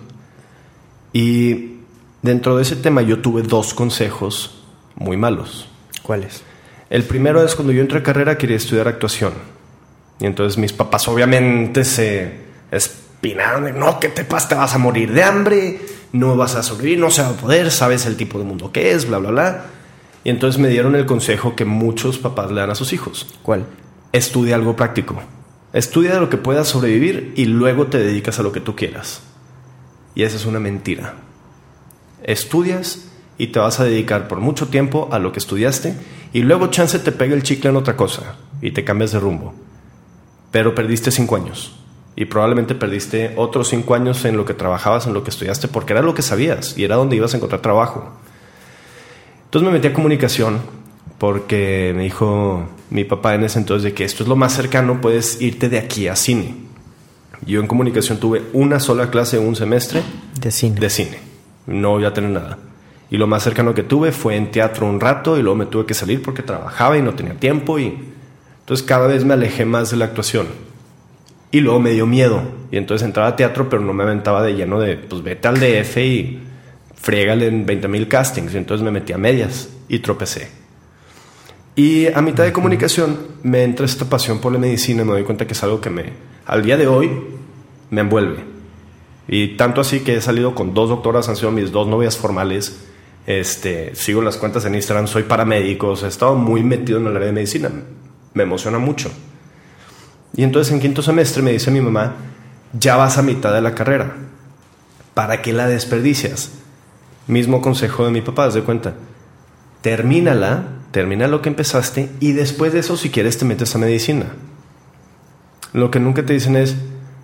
Y dentro de ese tema yo tuve dos consejos muy malos. ¿Cuáles? El primero es cuando yo entré a carrera quería estudiar actuación. Y entonces mis papás obviamente se espinaron de, no, ¿qué te pasa? Te vas a morir de hambre, no vas a sobrevivir, no se va a poder, sabes el tipo de mundo que es, bla, bla, bla. Y entonces me dieron el consejo que muchos papás le dan a sus hijos. ¿Cuál? Estudia algo práctico. Estudia de lo que puedas sobrevivir y luego te dedicas a lo que tú quieras. Y esa es una mentira. Estudias y te vas a dedicar por mucho tiempo a lo que estudiaste y luego chance te pega el chicle en otra cosa y te cambias de rumbo. Pero perdiste cinco años y probablemente perdiste otros cinco años en lo que trabajabas, en lo que estudiaste, porque era lo que sabías y era donde ibas a encontrar trabajo. Entonces me metí a comunicación porque me dijo mi papá en ese entonces de que esto es lo más cercano, puedes irte de aquí a cine. Yo en comunicación tuve una sola clase un semestre De cine. de cine. No voy a tener nada. Y lo más cercano que tuve fue en teatro un rato y luego me tuve que salir porque trabajaba y no tenía tiempo y entonces cada vez me alejé más de la actuación. Y luego me dio miedo y entonces entraba a teatro pero no me aventaba de lleno de pues vete al DF y friégale en 20 mil castings y entonces me metí a medias y tropecé. Y a mitad de comunicación me entra esta pasión por la medicina y me doy cuenta que es algo que me, al día de hoy, me envuelve. Y tanto así que he salido con dos doctoras, han sido mis dos novias formales. Este, sigo las cuentas en Instagram, soy paramédico, o sea, he estado muy metido en el área de medicina. Me emociona mucho. Y entonces en quinto semestre me dice mi mamá, ya vas a mitad de la carrera. ¿Para qué la desperdicias? Mismo consejo de mi papá, haz de cuenta. Termínala termina lo que empezaste y después de eso, si quieres, te metes a medicina. Lo que nunca te dicen es,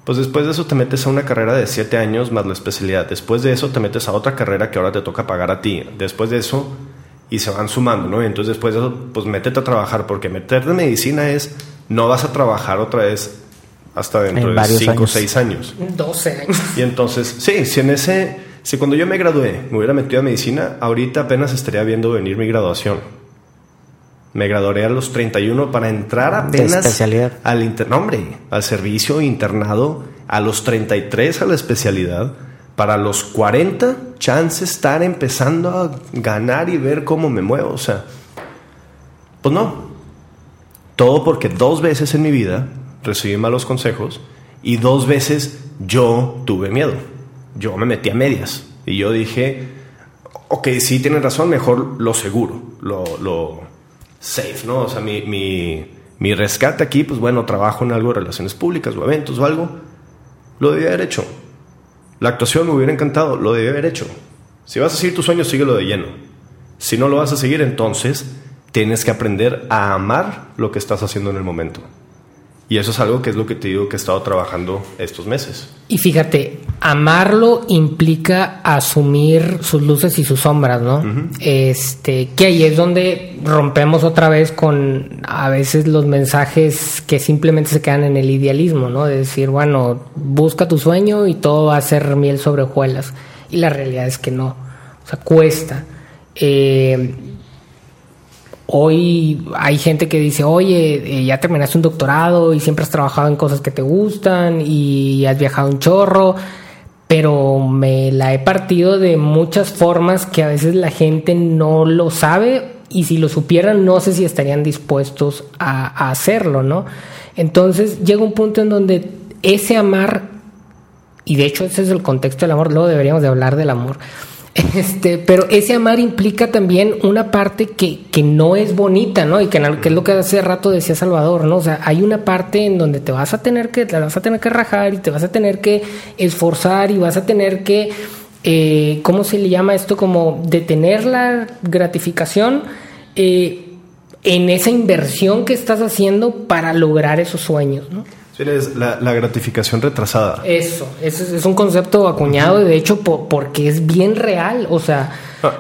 pues después de eso te metes a una carrera de siete años más la especialidad. Después de eso te metes a otra carrera que ahora te toca pagar a ti. Después de eso, y se van sumando, ¿no? Y entonces después de eso, pues métete a trabajar, porque meterte en medicina es, no vas a trabajar otra vez hasta dentro de cinco o seis años. 12 años. Y entonces, sí, si en ese, si cuando yo me gradué me hubiera metido a medicina, ahorita apenas estaría viendo venir mi graduación. Me graduaré a los 31 para entrar apenas al internombre, al servicio internado a los 33 a la especialidad. Para los 40, chance estar empezando a ganar y ver cómo me muevo. O sea, pues no. Todo porque dos veces en mi vida recibí malos consejos y dos veces yo tuve miedo. Yo me metí a medias y yo dije, ok, sí, tienes razón, mejor lo seguro, lo, lo, safe, ¿no? O sea, mi, mi, mi rescate aquí, pues bueno, trabajo en algo de relaciones públicas o eventos o algo, lo debía haber hecho. La actuación me hubiera encantado, lo debía haber hecho. Si vas a seguir tus sueños, síguelo de lleno. Si no lo vas a seguir, entonces tienes que aprender a amar lo que estás haciendo en el momento. Y eso es algo que es lo que te digo que he estado trabajando estos meses. Y fíjate, amarlo implica asumir sus luces y sus sombras, ¿no? Este, que ahí es donde rompemos otra vez con a veces los mensajes que simplemente se quedan en el idealismo, ¿no? De decir, bueno, busca tu sueño y todo va a ser miel sobre hojuelas. Y la realidad es que no. O sea, cuesta. Eh, Hoy hay gente que dice, oye, eh, ya terminaste un doctorado y siempre has trabajado en cosas que te gustan y has viajado un chorro, pero me la he partido de muchas formas que a veces la gente no lo sabe y si lo supieran no sé si estarían dispuestos a, hacerlo, ¿no? Entonces llega un punto en donde ese amar, y de hecho ese es el contexto del amor, luego deberíamos de hablar del amor, este, pero ese amar implica también una parte que, que no es bonita, ¿no? Y que, es lo que hace rato decía Salvador, ¿no? O sea, hay una parte en donde te vas a tener que, te vas a tener que rajar y te vas a tener que esforzar y vas a tener que, eh, ¿cómo se le llama esto? Como detener la gratificación eh, en esa inversión que estás haciendo para lograr esos sueños, ¿no? Es la, gratificación retrasada. Eso, ese es un concepto acuñado, de hecho, porque es bien real, o sea...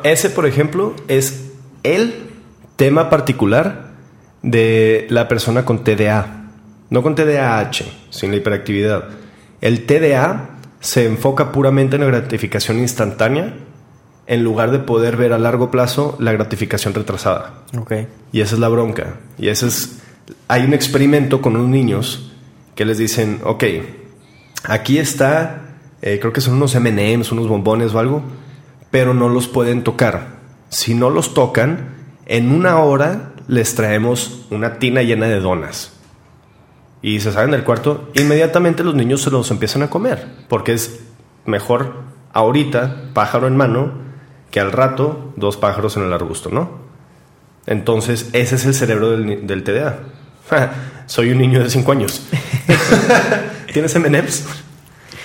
ese, por ejemplo, es el tema particular de la persona con TDA, no con TDAH, sin la hiperactividad. El TDA se enfoca puramente en la gratificación instantánea en lugar de poder ver a largo plazo la gratificación retrasada. Okay. Y esa es la bronca. Y ese es... Hay un experimento con unos niños que les dicen, ok, aquí está, eh, creo que son unos MMs, unos bombones o algo, pero no los pueden tocar. Si no los tocan, en una hora les traemos una tina llena de donas. Y se salen del cuarto, inmediatamente los niños se los empiezan a comer, porque es mejor ahorita pájaro en mano que al rato dos pájaros en el arbusto, ¿no? Entonces ese es el cerebro del, del TDA. *laughs* Soy un niño de 5 años. *laughs* ¿Tienes M&M's?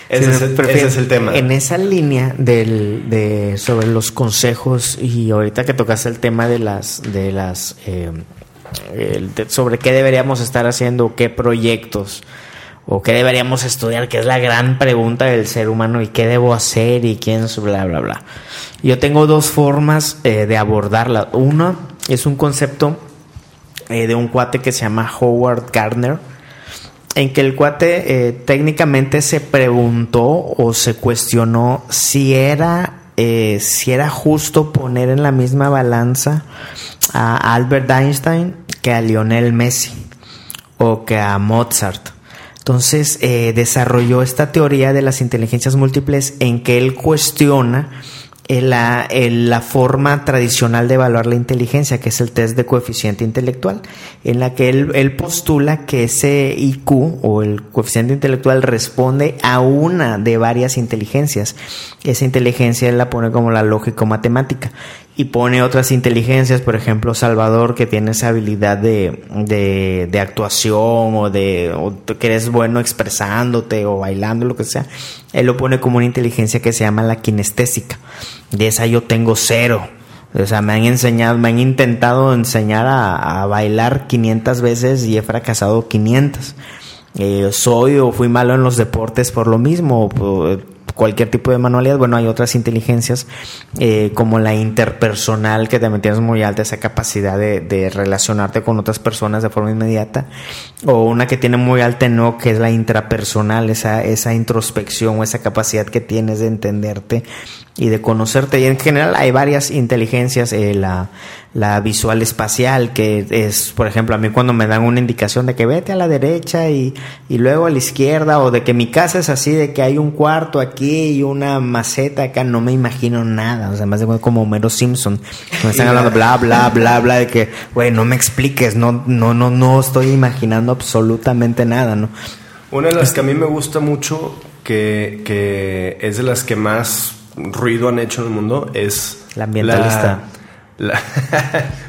Ese, es el, tema. En esa línea del, de, sobre los consejos y ahorita que tocaste el tema de las, de las, eh, sobre qué deberíamos estar haciendo, qué proyectos o qué deberíamos estudiar, que es la gran pregunta del ser humano y qué debo hacer y quién, bla, bla, bla. Yo tengo dos formas eh, de abordarla. Una es un concepto eh, de un cuate que se llama Howard Gardner, en que el cuate eh, técnicamente se preguntó o se cuestionó si era, eh, si era justo poner en la misma balanza a Albert Einstein que a Lionel Messi o que a Mozart. Entonces desarrolló esta teoría de las inteligencias múltiples en que él cuestiona la, la, forma tradicional de evaluar la inteligencia, que es el test de coeficiente intelectual, en la que él, él, postula que ese IQ o el coeficiente intelectual responde a una de varias inteligencias. Esa inteligencia él la pone como la lógico-matemática y pone otras inteligencias, por ejemplo, Salvador, que tiene esa habilidad de, de, actuación o de que eres bueno expresándote o bailando, lo que sea, él lo pone como una inteligencia que se llama la kinestésica. De esa yo tengo cero. O sea, me han enseñado, me han intentado enseñar a, bailar 500 veces y he fracasado 500. Eh, soy o fui malo en los deportes por lo mismo, cualquier tipo de manualidad. Bueno, hay otras inteligencias eh, como la interpersonal que también tienes muy alta esa capacidad de, relacionarte con otras personas de forma inmediata. O una que tiene muy alta no, que es la intrapersonal, esa, esa introspección o esa capacidad que tienes de entenderte y de conocerte. Y en general hay varias inteligencias, eh, la, la visual espacial, que es, por ejemplo, a mí cuando me dan una indicación de que vete a la derecha y, y luego a la izquierda, o de que mi casa es así, de que hay un cuarto aquí y una maceta acá, no me imagino nada. O sea, más de como Homero Simpson. Me están hablando bla, bla, bla, bla, de que, güey, no me expliques, no, no, no, no estoy imaginando absolutamente nada, ¿no? Una de las que a mí me gusta mucho, que, que es de las que más ruido han hecho en el mundo es la ambientalista. La,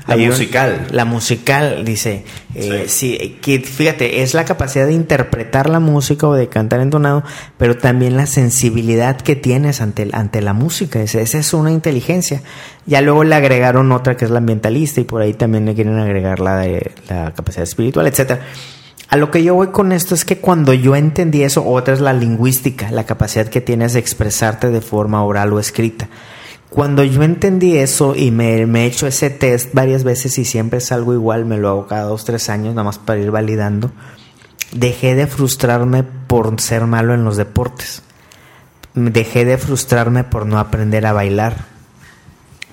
la, *laughs* musical. la musical, dice. Eh, sí. que fíjate, es la capacidad de interpretar la música o de cantar entonado, pero también la sensibilidad que tienes ante, ante la música. Esa es una inteligencia. Ya luego le agregaron otra que es la ambientalista y por ahí también le quieren agregar la de la capacidad espiritual, etcétera. A lo que yo voy con esto es que cuando yo entendí eso, otra es la lingüística, la capacidad que tienes de expresarte de forma oral o escrita. Cuando yo entendí eso y me, he hecho ese test varias veces y siempre es algo igual, me lo hago cada dos, tres años, nada más para ir validando, dejé de frustrarme por ser malo en los deportes. Dejé de frustrarme por no aprender a bailar.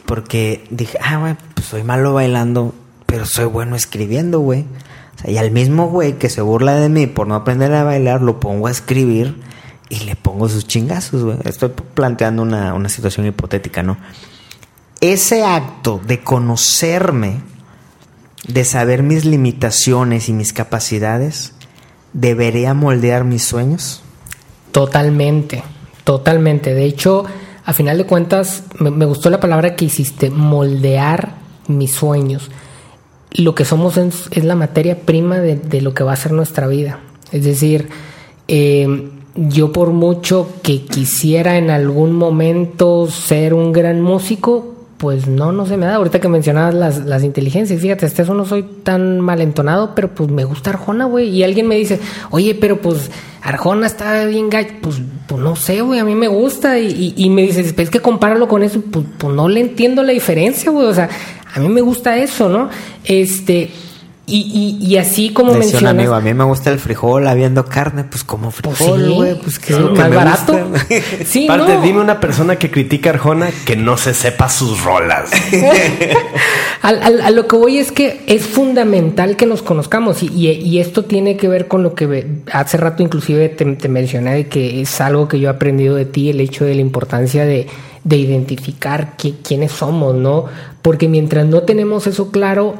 Porque dije, ah, güey, pues soy malo bailando, pero soy bueno escribiendo, güey y al mismo güey que se burla de mí por no aprender a bailar, lo pongo a escribir y le pongo sus chingazos, güey. Estoy planteando una, una situación hipotética, ¿no? Ese acto de conocerme, de saber mis limitaciones y mis capacidades, ¿debería moldear mis sueños? Totalmente, totalmente. De hecho, a final de cuentas, me, me gustó la palabra que hiciste, moldear mis sueños lo que somos es, la materia prima de, lo que va a ser nuestra vida. Es decir, eh, yo por mucho que quisiera en algún momento ser un gran músico, pues no, no se me da. Ahorita que mencionabas las, las inteligencias, fíjate, hasta eso no soy tan malentonado, pero pues me gusta Arjona, güey. Y alguien me dice, oye, pero pues Arjona está bien gacho. Pues, pues no sé, güey, a mí me gusta. Y, y, me dices, es que compararlo con eso, pues, pues no le entiendo la diferencia, güey. O sea, a mí me gusta eso, ¿no? Este, y, y, y, así como Decía mencionas... amigo, a mí me gusta el frijol habiendo carne, pues como pues frijol, güey, pues, que es lo más barato. *laughs* sí, Aparte, dime una persona que critica a Arjona que no se sepa sus rolas. *laughs* a, a, a, lo que voy es que es fundamental que nos conozcamos y, y, esto tiene que ver con lo que hace rato inclusive te, te mencioné de que es algo que yo he aprendido de ti, el hecho de la importancia de de identificar quiénes somos, ¿no? Porque mientras no tenemos eso claro,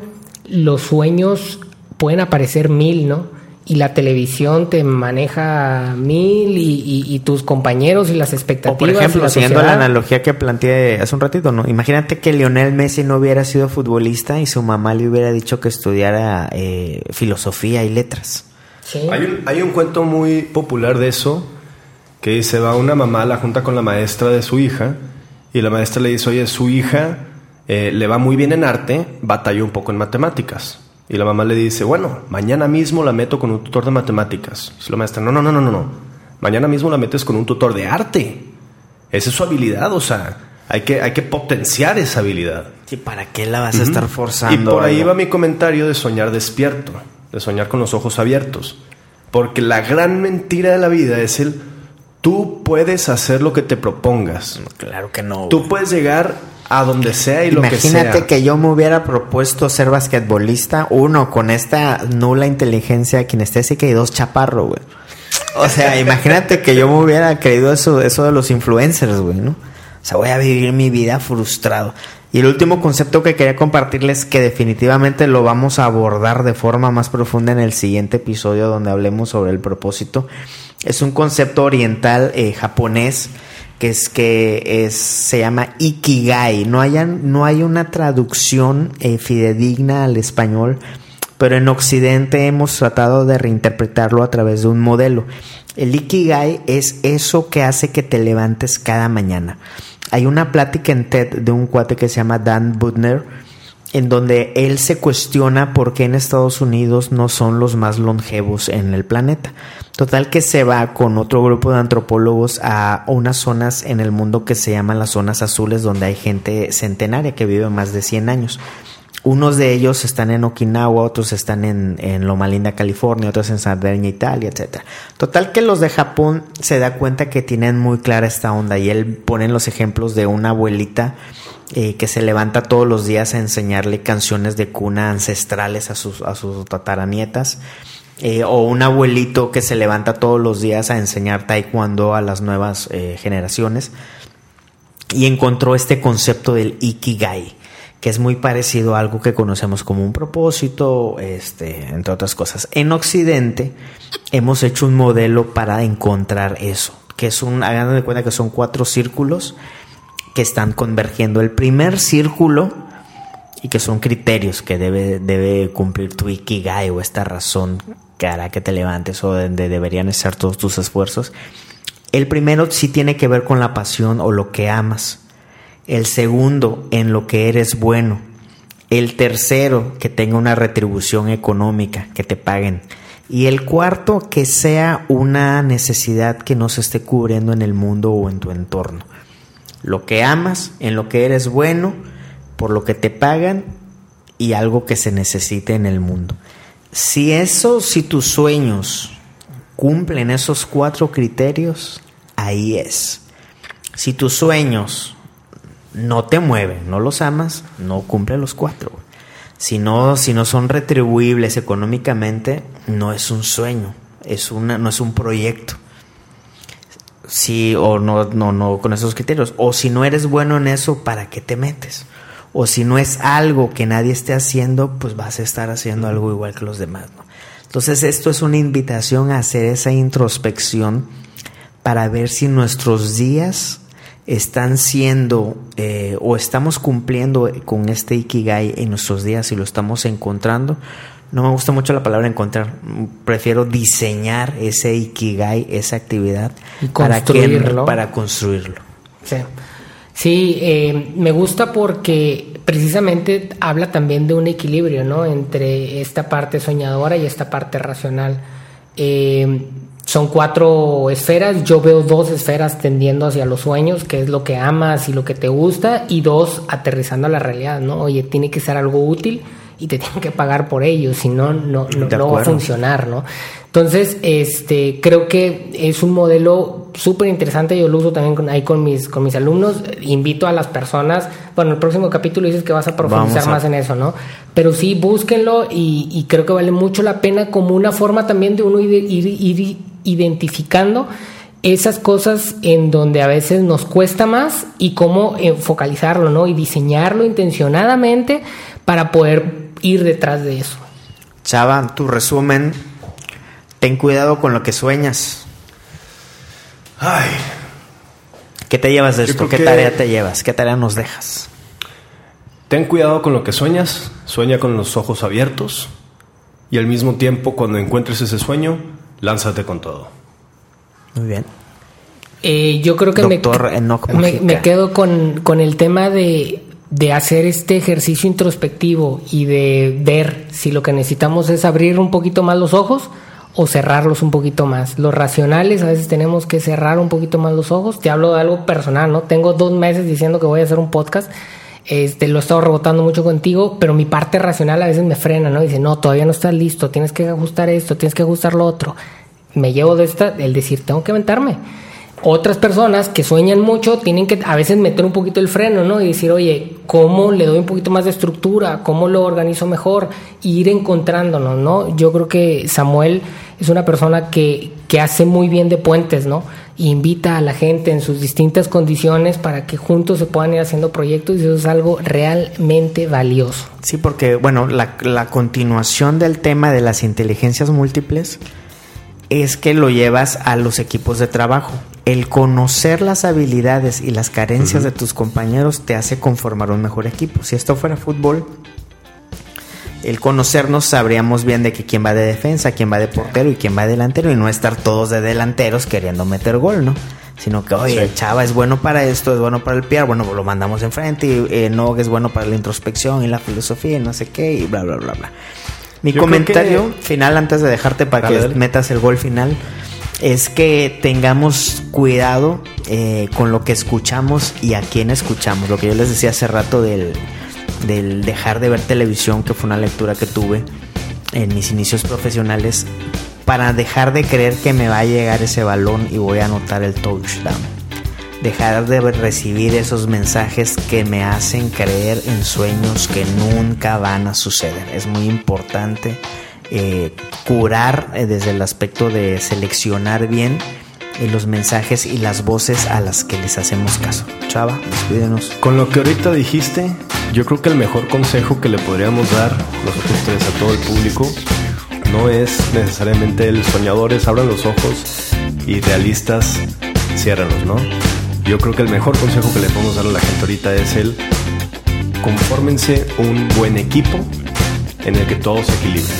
los sueños pueden aparecer mil, ¿no? Y la televisión te maneja mil y, tus compañeros y las expectativas. O por ejemplo, siguiendo la analogía que planteé hace un ratito, ¿no? Imagínate que Lionel Messi no hubiera sido futbolista y su mamá le hubiera dicho que estudiara eh, filosofía y letras. Hay, un, hay un cuento muy popular de eso que dice, va una mamá la junta con la maestra de su hija y la maestra le dice, oye, su hija eh, le va muy bien en arte, batalló un poco en matemáticas. Y la mamá le dice, bueno, mañana mismo la meto con un tutor de matemáticas. Y la maestra, no, no, no, no, no, no. Mañana mismo la metes con un tutor de arte. Esa es su habilidad, o sea, hay que, hay que potenciar esa habilidad. Sí, ¿para qué la vas a estar forzando? Y por ahí va mi comentario de soñar despierto, de soñar con los ojos abiertos. Porque la gran mentira de la vida es el Tú puedes hacer lo que te propongas. Claro que no. Tú puedes llegar a donde sea y lo que sea. Imagínate que yo me hubiera propuesto ser basquetbolista, uno, con esta nula inteligencia kinestésica y dos, chaparro, güey. O sea, *laughs* imagínate que yo me hubiera creído eso, eso de los influencers, güey, ¿no? O sea, voy a vivir mi vida frustrado. Y el último concepto que quería compartirles, que definitivamente lo vamos a abordar de forma más profunda en el siguiente episodio donde hablemos sobre el propósito, es un concepto oriental eh, japonés que es que es, se llama Ikigai. No, no hay una traducción eh, fidedigna al español, pero en Occidente hemos tratado de reinterpretarlo a través de un modelo. El Ikigai es eso que hace que te levantes cada mañana. hay una plática en TED de un cuate que se llama Dan Butner, en donde él se cuestiona por qué en Estados Unidos no son los más longevos en el planeta. Total que se va con otro grupo de antropólogos a unas zonas en el mundo que se llaman las zonas azules, donde hay gente centenaria que vive más de 100 años. Unos de ellos están en Okinawa, otros están en, en Loma Linda, California, otros en Sardeña, Italia, etc. Total que los de Japón se da cuenta que tienen muy clara esta onda y él pone los ejemplos de una abuelita eh, que se levanta todos los días a enseñarle canciones de cuna ancestrales a sus, a sus tataranietas. Eh, o un abuelito que se levanta todos los días a enseñar taekwondo a las nuevas eh, generaciones. Y encontró este concepto del ikigai que es muy parecido a algo que conocemos como un propósito, este, entre otras cosas. En Occidente hemos hecho un modelo para encontrar eso, que es un, hagan de cuenta que son cuatro círculos que están convergiendo. El primer círculo y que son criterios que debe, debe cumplir tu ikigai o esta razón que hará que te levantes o donde deberían ser todos tus esfuerzos. El primero sí tiene que ver con la pasión o lo que amas el segundo en lo que eres bueno, el tercero que tenga una retribución económica, que te paguen, y el cuarto que sea una necesidad que no se esté cubriendo en el mundo o en tu entorno. Lo que amas, en lo que eres bueno, por lo que te pagan y algo que se necesite en el mundo. Si eso, si tus sueños cumplen esos cuatro criterios, ahí es. Si tus sueños no te mueven, no los amas, no cumple los cuatro. Si no, si no son retribuibles económicamente, no es un sueño, es una, no es un proyecto. Si, o no, no, no con esos criterios. O si no eres bueno en eso, ¿para qué te metes? O si no es algo que nadie esté haciendo, pues vas a estar haciendo algo igual que los demás. Entonces, esto es una invitación a hacer esa introspección para ver si nuestros días están siendo eh, o estamos cumpliendo con este Ikigai en nuestros días y lo estamos encontrando. No me gusta mucho la palabra encontrar, prefiero diseñar ese Ikigai, esa actividad para, para construirlo. Sí, sí eh, me gusta porque precisamente habla también de un equilibrio ¿no? entre esta parte soñadora y esta parte racional. Eh, son cuatro esferas, yo veo dos esferas tendiendo hacia los sueños, que es lo que amas y lo que te gusta, y dos aterrizando a la realidad, ¿no? Oye, tiene que ser algo útil y te tienen que pagar por ello, si no, no, no, va a funcionar, ¿no? Entonces, este, creo que es un modelo súper interesante, yo lo uso también con, ahí con mis, con mis alumnos, invito a las personas, bueno, el próximo capítulo dices que vas a profundizar más en eso, ¿no? Pero sí, búsquenlo y, creo que vale mucho la pena como una forma también de uno ir, ir identificando esas cosas en donde a veces nos cuesta más y cómo focalizarlo, ¿no? Y diseñarlo intencionadamente para poder ir detrás de eso. Chava, tu resumen, ten cuidado con lo que sueñas. Ay. ¿Qué te llevas de esto? ¿Qué tarea te llevas? ¿Qué tarea nos dejas? Ten cuidado con lo que sueñas, sueña con los ojos abiertos y al mismo tiempo cuando encuentres ese sueño, lánzate con todo. Muy bien. Eh, yo creo que me, me, quedo con, con, el tema de, de, hacer este ejercicio introspectivo y de ver si lo que necesitamos es abrir un poquito más los ojos o cerrarlos un poquito más. Los racionales a veces tenemos que cerrar un poquito más los ojos. Te hablo de algo personal, ¿no? Tengo dos meses diciendo que voy a hacer un podcast este, lo he estado rebotando mucho contigo, pero mi parte racional a veces me frena, ¿no? Dice, no, todavía no estás listo, tienes que ajustar esto, tienes que ajustar lo otro. Me llevo de esta, el decir, tengo que aventarme. Otras personas que sueñan mucho tienen que a veces meter un poquito el freno, ¿no? Y decir, oye, ¿cómo le doy un poquito más de estructura? ¿Cómo lo organizo mejor? Y ir encontrándonos, ¿no? Yo creo que Samuel es una persona que, que hace muy bien de puentes, ¿no? invita a la gente en sus distintas condiciones para que juntos se puedan ir haciendo proyectos y eso es algo realmente valioso. Sí, porque bueno, la, la continuación del tema de las inteligencias múltiples es que lo llevas a los equipos de trabajo. El conocer las habilidades y las carencias de tus compañeros te hace conformar un mejor equipo. Si esto fuera fútbol, el conocernos sabríamos bien de que quién va de defensa, quién va de portero y quién va de delantero y no estar todos de delanteros queriendo meter gol, ¿no? Sino que, oye, Chava es bueno para esto, es bueno para el PR, bueno, pues lo mandamos enfrente. Y eh, Nog es bueno para la introspección y la filosofía y no sé qué, y bla, bla, bla, bla. Mi Yo comentario que- final, antes de dejarte para Dale, que dale. metas el gol final, es que tengamos cuidado eh, con lo que escuchamos y a quién escuchamos. Lo que yo les decía hace rato del, del dejar de ver televisión, que fue una lectura que tuve en mis inicios profesionales, para dejar de creer que me va a llegar ese balón y voy a anotar el touchdown. Dejar de recibir esos mensajes que me hacen creer en sueños que nunca van a suceder. Es muy importante eh, curar eh, desde el aspecto de seleccionar bien eh, los mensajes y las voces a las que les hacemos caso. Chava, despídenos. Con lo que ahorita dijiste, yo creo que el mejor consejo que le podríamos dar nosotros tres a todo el público no es necesariamente el soñadores abran los ojos y realistas ciérralos, ¿no? Yo creo que el mejor consejo que le podemos dar a la gente ahorita es el confórmense un buen equipo en el que todo se equilibre.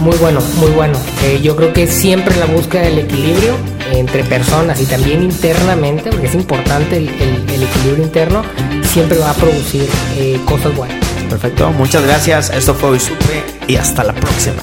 Muy bueno, muy bueno. Eh, yo creo que siempre la búsqueda del equilibrio entre personas y también internamente, porque es importante el, el- el equilibrio interno, siempre va a producir eh, cosas buenas. Perfecto, muchas gracias. Esto fue Hoy Supe y hasta la próxima.